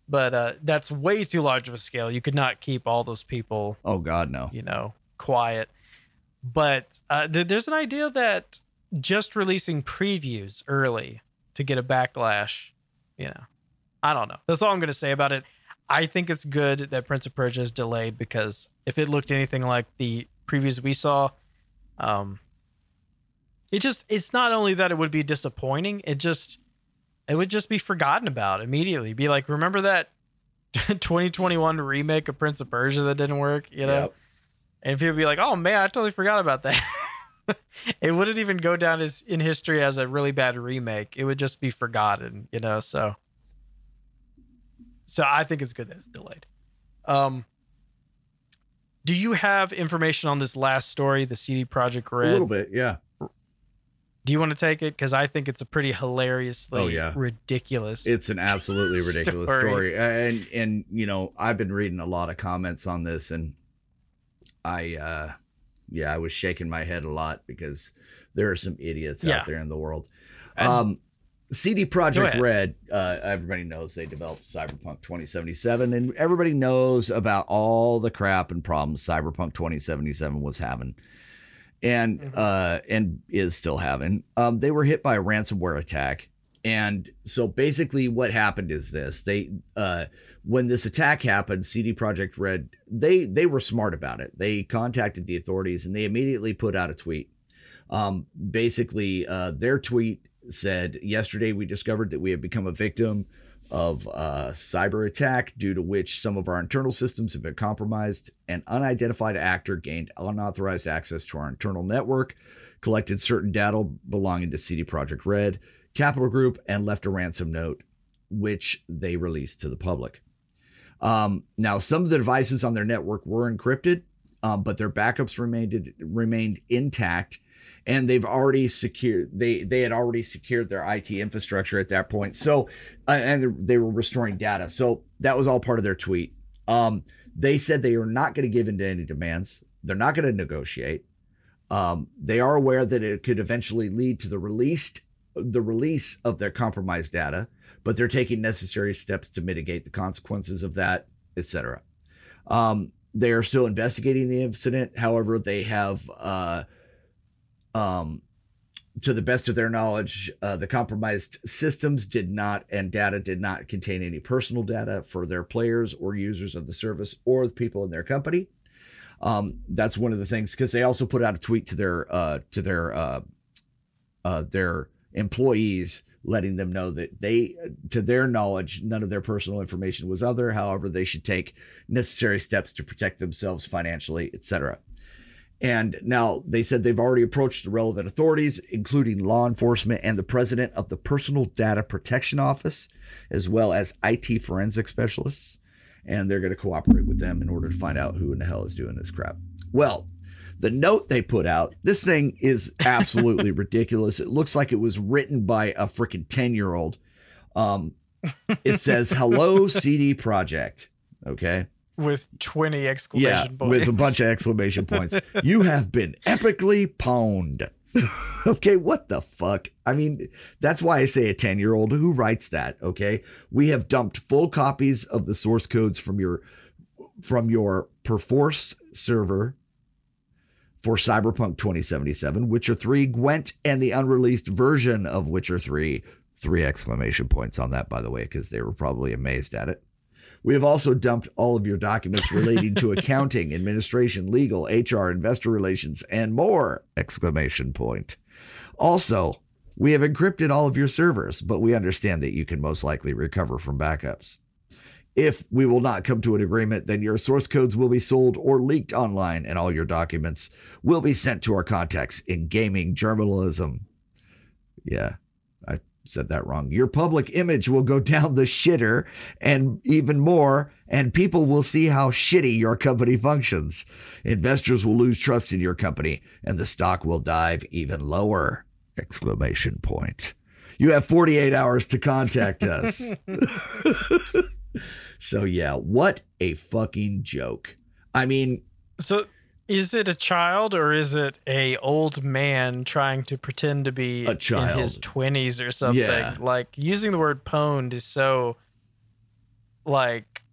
But uh, that's way too large of a scale. You could not keep all those people Oh God, no. you know, quiet. But uh, th- there's an idea that just releasing previews early to get a backlash, you know, I don't know. That's all I'm going to say about it. I think it's good that Prince of Persia is delayed because if it looked anything like the previews we saw, um, it just it's not only that it would be disappointing, it just it would just be forgotten about immediately. Be like, remember that 2021 remake of Prince of Persia that didn't work, you know? Yep. And people be like, "Oh man, I totally forgot about that." it wouldn't even go down as in history as a really bad remake. It would just be forgotten, you know. So, so I think it's good that it's delayed. Um, do you have information on this last story, the CD Projekt Red? A little bit, yeah. Do you want to take it? Because I think it's a pretty hilariously Oh, yeah. ridiculous. It's an absolutely ridiculous Story. story. And and you know, I've been reading a lot of comments on this and I uh yeah, I was shaking my head a lot because there are some idiots Yeah. out there in the world. Um CD Projekt. Red, uh, everybody knows they developed Cyberpunk 2077, and everybody knows about all the crap and problems Cyberpunk 2077 was having, and Mhm. uh, and is still having. Um, they were hit by a ransomware attack, and so basically, what happened is this: they uh, when this attack happened, CD Projekt Red they they were smart about it. They contacted the authorities and they immediately put out a tweet. Um, basically, uh, their tweet said, "Yesterday we discovered that we have become a victim of a cyber attack due to which some of our internal systems have been compromised. An unidentified actor gained unauthorized access to our internal network, collected certain data belonging to CD Projekt Red, Capital Group, and left a ransom note, which they released to the public." Um, now, some of the devices on their network were encrypted, um, but their backups remained remained intact, and they've already secured they they had already secured their IT infrastructure at that point. So, uh, and they were restoring data. So that was all part of their tweet. Um, they said they are not going to give in to any demands. They're not going to negotiate. Um, they are aware that it could eventually lead to the released the release of their compromised data, but they're taking necessary steps to mitigate the consequences of that, etc. Um, they are still investigating the incident. However, they have, uh, um, to the best of their knowledge, uh, the compromised systems did not and data did not contain any personal data for their players or users of the service or the people in their company. Um, that's one of the things because they also put out a tweet to their uh, to their uh, uh, their employees letting them know that they to their knowledge none of their personal information was other however they should take necessary steps to protect themselves financially etc and now they said they've already approached the relevant authorities including law enforcement and the president of the personal data protection office as well as IT forensic specialists. And they're going to cooperate with them in order to find out who in the hell is doing this crap. Well the note they put out, this thing is absolutely ridiculous. It looks like it was written by a freaking 10 year old. Um, it says, Hello, CD Projekt. Okay. with 20 exclamation Yeah. points. With a bunch of exclamation points. you have been epically pwned. okay, what the fuck? I mean, that's why I say a 10 year old who writes that. Okay. We have dumped full copies of the source codes from your from your Perforce server for Cyberpunk 2077, Witcher 3, Gwent, and the unreleased version of Witcher 3. Three exclamation points on that, by the way, because they were probably amazed at it. We have also dumped all of your documents relating to accounting, administration, legal, HR, investor relations, and more! Exclamation point. Also, we have encrypted all of your servers, but we understand that you can most likely recover from backups. If we will not come to an agreement, then your source codes will be sold or leaked online, and all your documents will be sent to our contacts in gaming journalism. Yeah, I said that wrong. Your public image will go down the shitter and even more, and people will see how shitty your company functions. Investors will lose trust in your company, and the stock will dive even lower. Exclamation point. You have 48 hours to contact us. so yeah, what a fucking joke. I mean, So is it a child or is it a old man trying to pretend to be A child. in his 20s or something? Yeah. Like using the word pwned is so like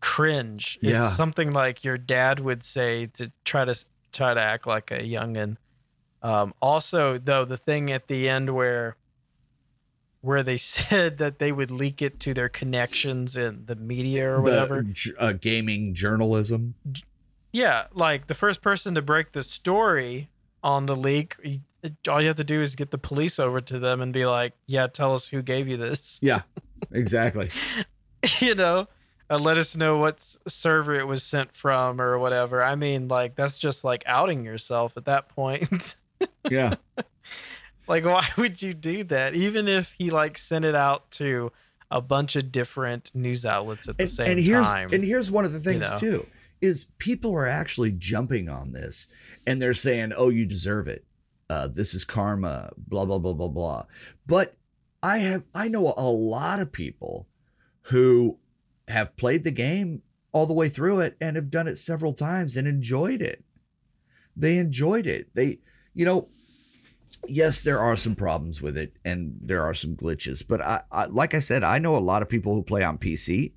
cringe. Yeah. It's something like your dad would say to try to try to act like a youngin. Um, also, though, the thing at the end where where they said that they would leak it to their connections in the media or whatever. the uh, gaming journalism. Yeah, like the first person to break the story on the leak, all you have to do is get the police over to them and be like, "Yeah, tell us who gave you this," Yeah, exactly. you know, and let us know what server it was sent from or whatever. I mean, like that's just like outing yourself at that point. Yeah. Like, why would you do that? Even if he like sent it out to a bunch of different news outlets at the and, same and here's time. and here's one of the things know. too is people are actually jumping on this and they're saying oh you deserve it uh, this is karma blah blah blah blah blah but i have i know a lot of people who have played the game all the way through it and have done it several times and enjoyed it they enjoyed it they you know yes there are some problems with it and there are some glitches but I, I like i said i know a lot of people who play on pc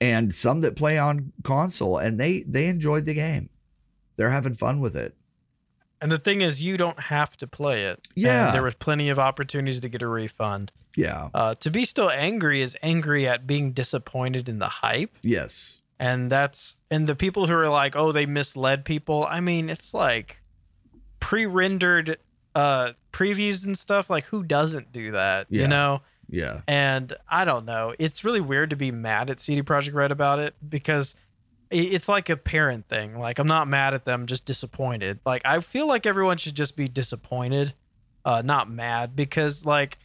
and some that play on console and they they enjoyed the game they're having fun with it And the thing is, you don't have to play it. Yeah. And there were plenty of opportunities to get a refund. yeah Uh, to be still angry is angry at being disappointed in the hype. yes And that's, and the people who are like, oh, they misled people. I mean, it's like pre rendered uh, previews and stuff. Like, who doesn't do that? Yeah. You know? yeah And I don't know. It's really weird to be mad at CD Projekt Red about it because it's like a parent thing. Like I'm not mad at them, just disappointed. Like I feel like everyone should just be disappointed, uh, not mad, because like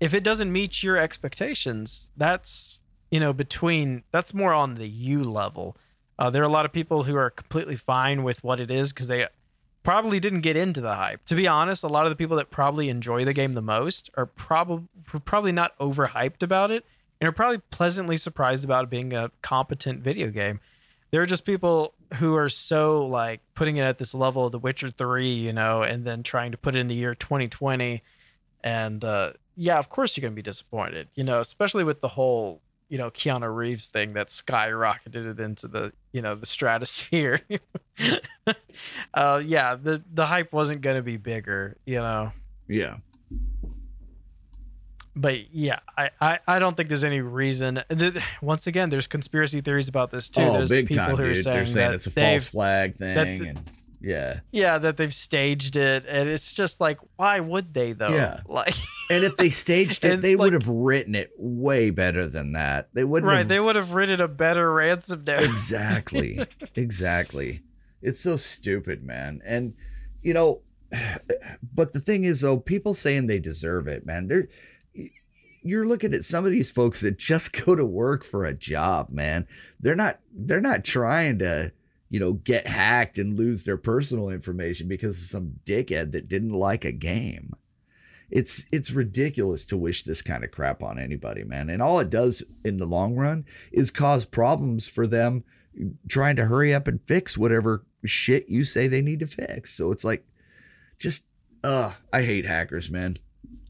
if it doesn't meet your expectations, that's you know between that's more on the you level. Uh, there are a lot of people who are completely fine with what it is because they probably didn't get into the hype. To be honest, a lot of the people that probably enjoy the game the most are probably probably not overhyped about it and are probably pleasantly surprised about it being a competent video game. There are just people who are so like putting it at this level of The Witcher 3, you know, and then trying to put it in the year 2020 and uh yeah, of course you're going to be disappointed, you know, especially with the whole you know Keanu Reeves thing that skyrocketed it into the you know the stratosphere. uh, yeah, the the hype wasn't gonna be bigger, you know. yeah But yeah, I, I, I don't think there's any reason. th- Once again, there's conspiracy theories about this too. oh there's big people time who are saying, they're saying that it's a false flag thing the- and yeah Yeah, that they've staged it, and it's just like, why would they though? Yeah. Like, and if they staged it they would have written it way better than that they wouldn't right? have They would have written a better ransom note. exactly exactly it's so stupid man and you know but the thing is though people saying they deserve it man they're you're looking at some of these folks that just go to work for a job man they're not they're not trying to you know get hacked and lose their personal information because of some dickhead that didn't like a game it's it's ridiculous to wish this kind of crap on anybody man and all it does in the long run is cause problems for them trying to hurry up and fix whatever shit you say they need to fix. So it's like, just uh, I hate hackers, man.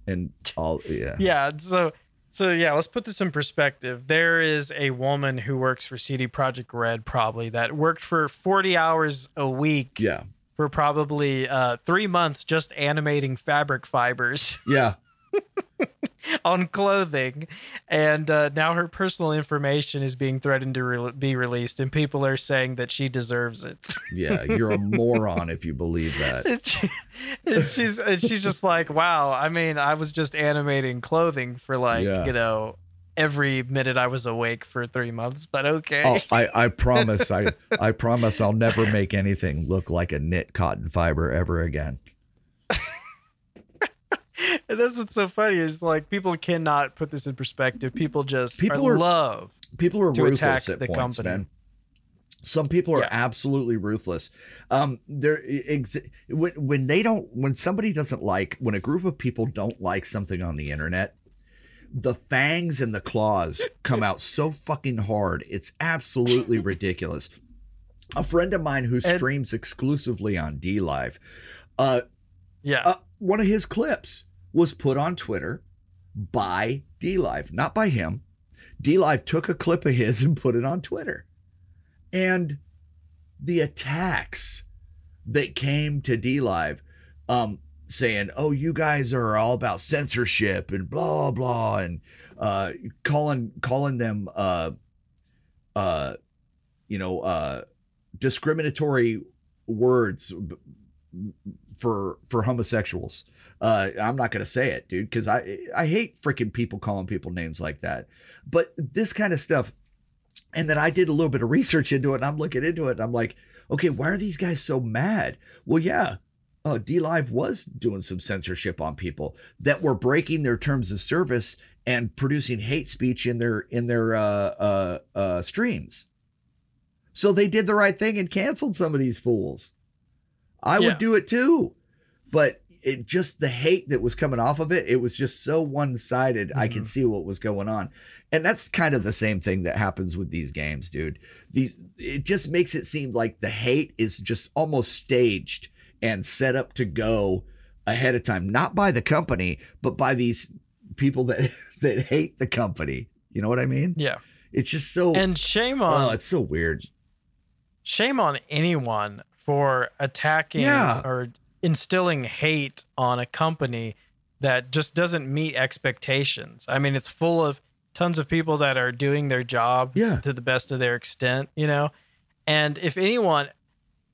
And all yeah. Yeah. So so yeah, let's put this in perspective. There is a woman who works for CD Projekt Red, probably that worked for 40 hours a week Yeah. for probably uh, three months just animating fabric fibers Yeah. on clothing, and uh, now her personal information is being threatened to re- be released, and people are saying that she deserves it. Yeah. You're a moron if you believe that. and, she, and she's and she's just like, wow. I mean, I was just animating clothing for like Yeah. you know every minute I was awake for three months, but okay. Oh, I, I promise I I promise I'll never make anything look like a knit cotton fiber ever again. And that's what's so funny is like people cannot put this in perspective. People just People are, are- love. People are To ruthless attack at the points, company. man. Some people are Yeah. absolutely ruthless. Um, they're ex- when when they don't when somebody doesn't like when a group of people don't like something on the internet, the fangs and the claws come out so fucking hard. It's absolutely ridiculous. A friend of mine who And- streams exclusively on DLive, uh, Yeah. uh, one of his clips was put on Twitter by DLive, not by him. DLive took a clip of his and put it on Twitter. And the attacks that came to DLive, um, saying, "Oh, you guys are all about censorship and blah blah," and uh, calling calling them, uh, uh, you know, uh, discriminatory words for for homosexuals. Uh, I'm not gonna say it, dude, because I I hate freaking people calling people names like that. But this kind of stuff, and then I did a little bit of research into it, and I'm looking into it, and I'm like, okay, why are these guys so mad? Well, yeah, uh, DLive was doing some censorship on people that were breaking their terms of service and producing hate speech in their in their uh, uh, uh, streams. So they did the right thing and canceled some of these fools. I Yeah. would do it too, but it just the hate that was coming off of it. It was just so one sided. I could mm-hmm. see what was going on, and that's kind of the same thing that happens with these games, dude. These it just makes it seem like the hate is just almost staged and set up to go ahead of time, not by the company, but by these people that that hate the company. You know what I mean? yeah. It's just so And shame on oh, it's so weird. shame on anyone for attacking Yeah. or instilling hate on a company that just doesn't meet expectations. I mean, it's full of tons of people that are doing their job Yeah. to the best of their extent, you know? And if anyone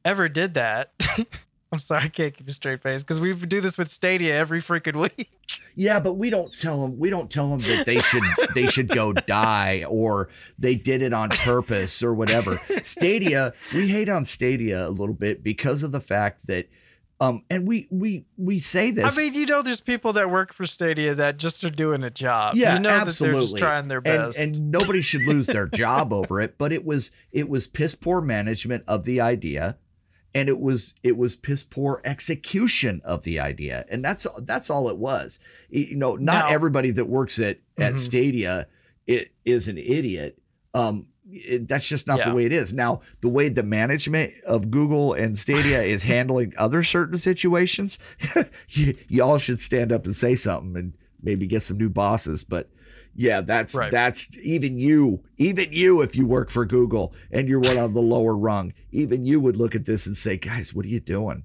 ever did that, I'm sorry, I can't keep a straight face because we do this with Stadia every freaking week. Yeah, but we don't tell them. We don't tell them that they should they should go die or they did it on purpose or whatever. Stadia, we hate on Stadia a little bit because of the fact that, um, and we we we say this. I mean, you know, there's people that work for Stadia that just are doing a job. Yeah, you know that they're absolutely. just trying their best. and nobody should lose their job over it. But it was it was piss poor management of the idea, and it was it was piss poor execution of the idea, and that's that's all it was. You know, not Now- everybody that works at at Mhm. Stadia it is an idiot. Um, it- that's just not Yeah. the way it is. Now, the way the management of Google and Stadia is handling other certain situations, y- y'all should stand up and say something and maybe get some new bosses. But yeah, that's Right. that's even you, even you, if you work for Google and you're one on the lower rung, even you would look at this and say, guys, what are you doing?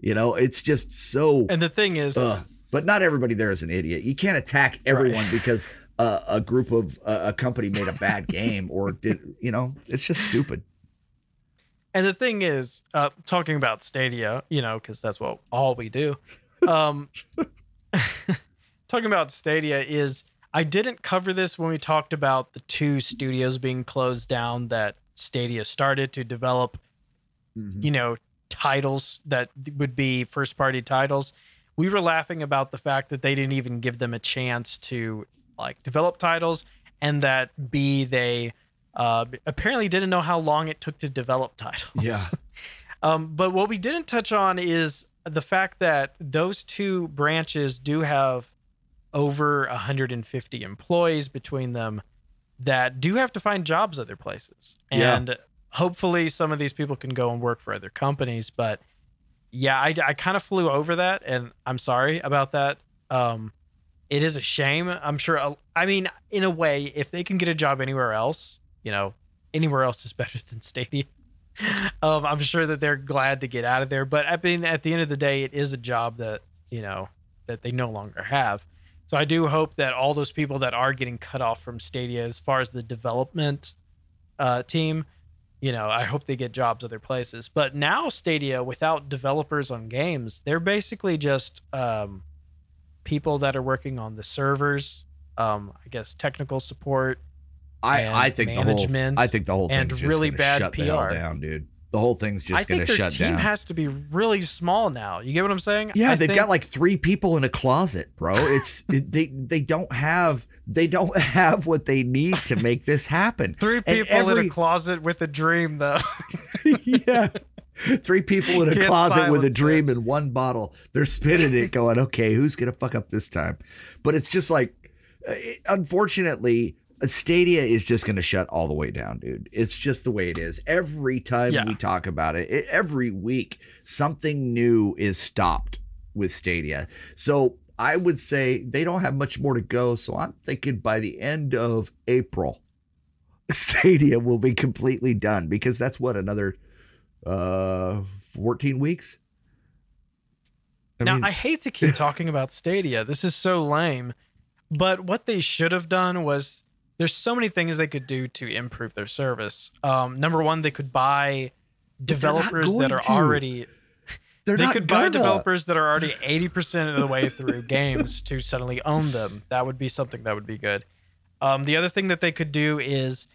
You know, it's just so. and the thing is, Ugh. But not everybody there is an idiot. You can't attack everyone because uh, a group of uh, a company made a bad game or did you know? It's just stupid. And the thing is, uh, talking about Stadia, you know, because that's what all we do. Um, talking about Stadia is, I didn't cover this when we talked about the two studios being closed down that Stadia started to develop, you know, titles that would be first party titles. We were laughing about the fact that they didn't even give them a chance to like develop titles and that B, they uh, apparently didn't know how long it took to develop titles. Yeah. Um, but what we didn't touch on is the fact that those two branches do have over 150 employees between them that do have to find jobs other places. Yeah. And hopefully some of these people can go and work for other companies. But yeah, I, I kind of flew over that, and I'm sorry about that. Um, it is a shame. I'm sure. I mean, in a way, if they can get a job anywhere else, you know, anywhere else is better than Stadia. um, I'm sure that they're glad to get out of there. But I mean, at the end of the day, it is a job that you know that they no longer have. So I do hope that all those people that are getting cut off from Stadia, as far as the development uh, team, you know, I hope they get jobs other places. But now Stadia, without developers on games, they're basically just um, people that are working on the servers. Um, I guess technical support. I, I think the whole management I think the whole and thing's just really bad shut the hell PR. down, dude. The whole thing's just think gonna their shut team down. has to be really small now. You get what I'm saying? yeah, I they've think- got like three people in a closet, bro. It's it, they they don't have they don't have what they need to make this happen. three and people in a closet with a dream, though. yeah. Three people in a closet with a dream and one bottle. They're spinning it, going, okay, who's going to fuck up this time? But it's just like, uh, unfortunately, Stadia is just going to shut all the way down, dude. It's just the way it is. Every time Yeah. we talk about it, it, every week, something new is stopped with Stadia. So I would say they don't have much more to go. So I'm thinking by the end of April, Stadia will be completely done because that's what another uh 14 weeks. I now mean, I hate to keep talking about Stadia. This is so lame. But what they should have done was there's so many things they could do to improve their service. Um, number one, they could buy But they're not developers that are to. already they're they could buy gonna. developers that are already 80% of the way through games to suddenly own them. That would be something that would be good. Um, the other thing that they could do is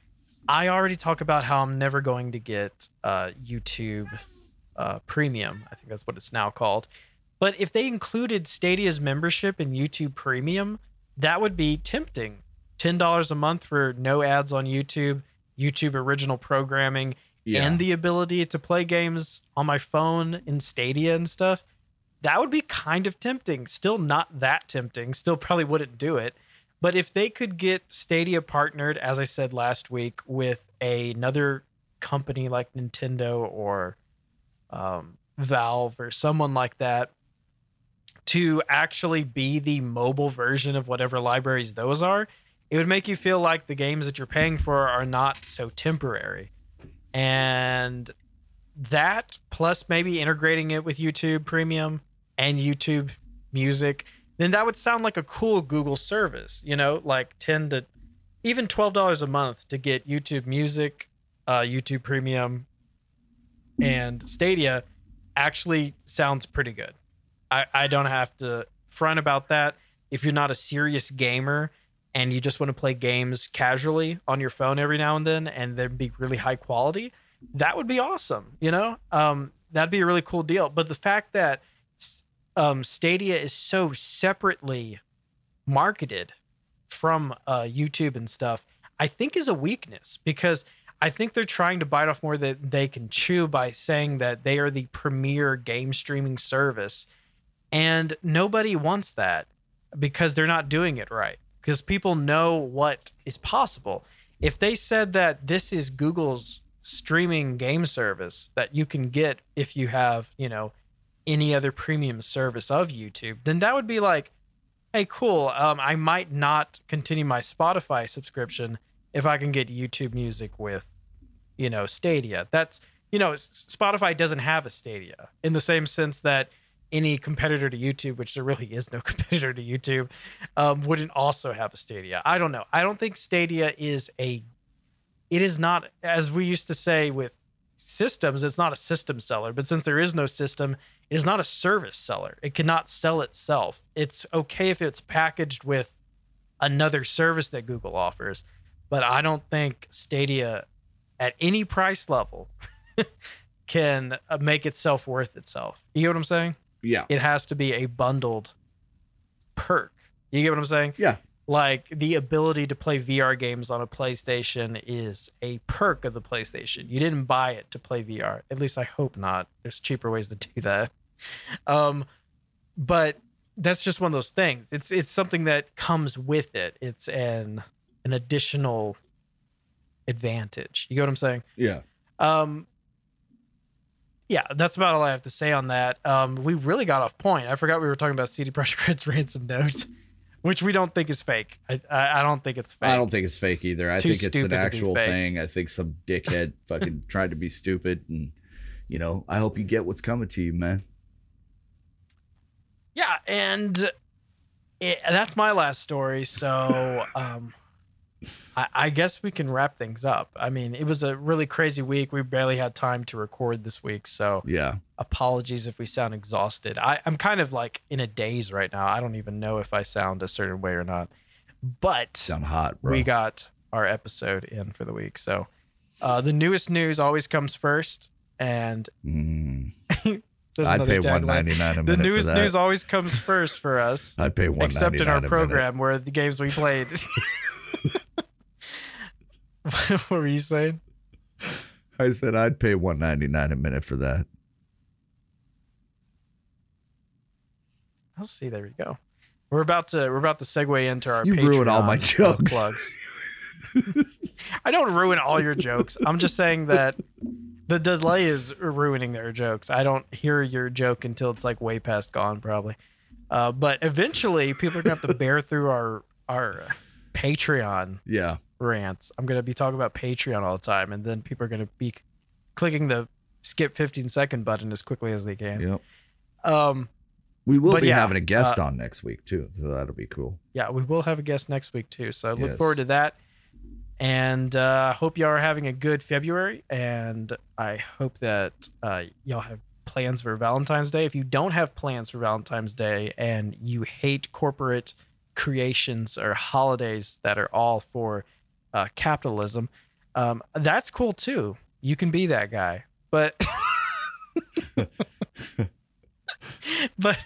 I already talk about how I'm never going to get uh, YouTube uh, Premium. I think that's what it's now called. But if they included Stadia's membership in YouTube Premium, that would be tempting. $10 a month for no ads on YouTube, YouTube original programming, Yeah. and the ability to play games on my phone in Stadia and stuff, that would be kind of tempting. Still not that tempting. Still probably wouldn't do it. But if they could get Stadia partnered, as I said last week, with another company like Nintendo or um, Valve or someone like that to actually be the mobile version of whatever libraries those are, it would make you feel like the games that you're paying for are not so temporary. And that plus maybe integrating it with YouTube Premium and YouTube Music, then that would sound like a cool Google service, you know, like 10 to even $12 a month to get YouTube Music, uh, YouTube Premium, and Stadia actually sounds pretty good. I, I don't have to front about that. If you're not a serious gamer and you just want to play games casually on your phone every now and then and they'd be really high quality, that would be awesome. You know, um, that'd be a really cool deal. But the fact that um, Stadia is so separately marketed from uh, YouTube and stuff, I think is a weakness because I think they're trying to bite off more than they can chew by saying that they are the premier game streaming service. And nobody wants that because they're not doing it right. Because people know what is possible. If they said that this is Google's streaming game service that you can get if you have, you know, any other premium service of YouTube, then that would be like, hey, cool. Um, I might not continue my Spotify subscription if I can get YouTube music with, you know, Stadia. That's, you know, Spotify doesn't have a Stadia in the same sense that any competitor to YouTube, which there really is no competitor to YouTube, um, wouldn't also have a Stadia. I don't know. I don't think Stadia is a, it is not, as we used to say with systems, it's not a system seller. But since there is no system, it is not a service seller. It cannot sell itself. It's okay if it's packaged with another service that Google offers, but I don't think Stadia at any price level can uh, make itself worth itself. You get what I'm saying? yeah. It has to be a bundled perk. You get what I'm saying? Yeah. Like the ability to play VR games on a PlayStation is a perk of the PlayStation. You didn't buy it to play VR. At least I hope not. There's cheaper ways to do that. Um, but that's just one of those things. It's it's something that comes with it. It's an an additional advantage. You get what I'm saying? Yeah. Um, yeah, that's about all I have to say on that. Um, we really got off point. I forgot we were talking about CD Projekt Red's ransom note, which we don't think is fake. I I, I don't think it's fake. I don't think it's fake either. I Too think it's an actual thing. I think some dickhead fucking tried to be stupid and you know, I hope you get what's coming to you, man. Yeah, and it, that's my last story. So um, I, I guess we can wrap things up. I mean, it was a really crazy week. We barely had time to record this week, so Yeah. Apologies if we sound exhausted. I, I'm kind of like in a daze right now. I don't even know if I sound a certain way or not. But Sound hot, bro. we got our episode in for the week. So uh, the newest news always comes first, and Mm. I'd pay one ninety nine a The minute for news always comes first for us. I'd pay one except in our a minute. program where the games we played. what were you saying? I said I'd pay one ninety nine a minute for that. I'll see. There we go. We're about to we're about to segue into our. You ruin all my Patreon, jokes. plugs. I don't ruin all your jokes. I'm just saying that the delay is ruining their jokes. I don't hear your joke until it's like way past gone, probably. Uh, but eventually, people are gonna have to bear through our our Patreon Yeah. rants. I'm going to be talking about Patreon all the time, and then people are going to be clicking the skip 15 second button as quickly as they can. Yep. Um, We will But be yeah, having a guest uh, on next week too, so that'll be cool. yeah, we will have a guest next week too, so I look forward to that. And uh, hope y'all are having a good February, and I hope that uh, y'all have plans for Valentine's Day. If you don't have plans for Valentine's Day and you hate corporate creations or holidays that are all for uh, capitalism, um, that's cool too. You can be that guy, but but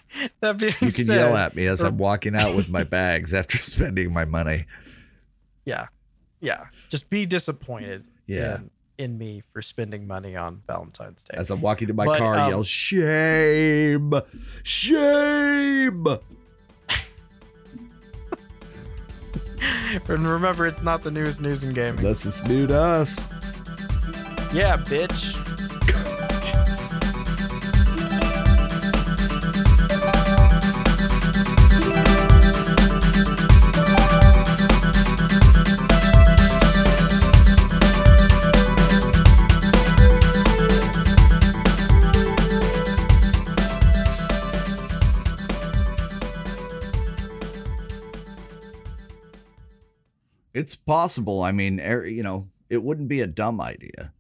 that being You can said, yell at me as or- I'm walking out with my bags after spending my money. yeah, yeah, just be disappointed. Yeah. in, in me for spending money on Valentine's Day. As I'm walking to my But, car, um, yell shame, shame. and remember, it's not the newest news in gaming. Unless it's new to us. Yeah, bitch. It's possible. I mean, er, you know, it wouldn't be a dumb idea.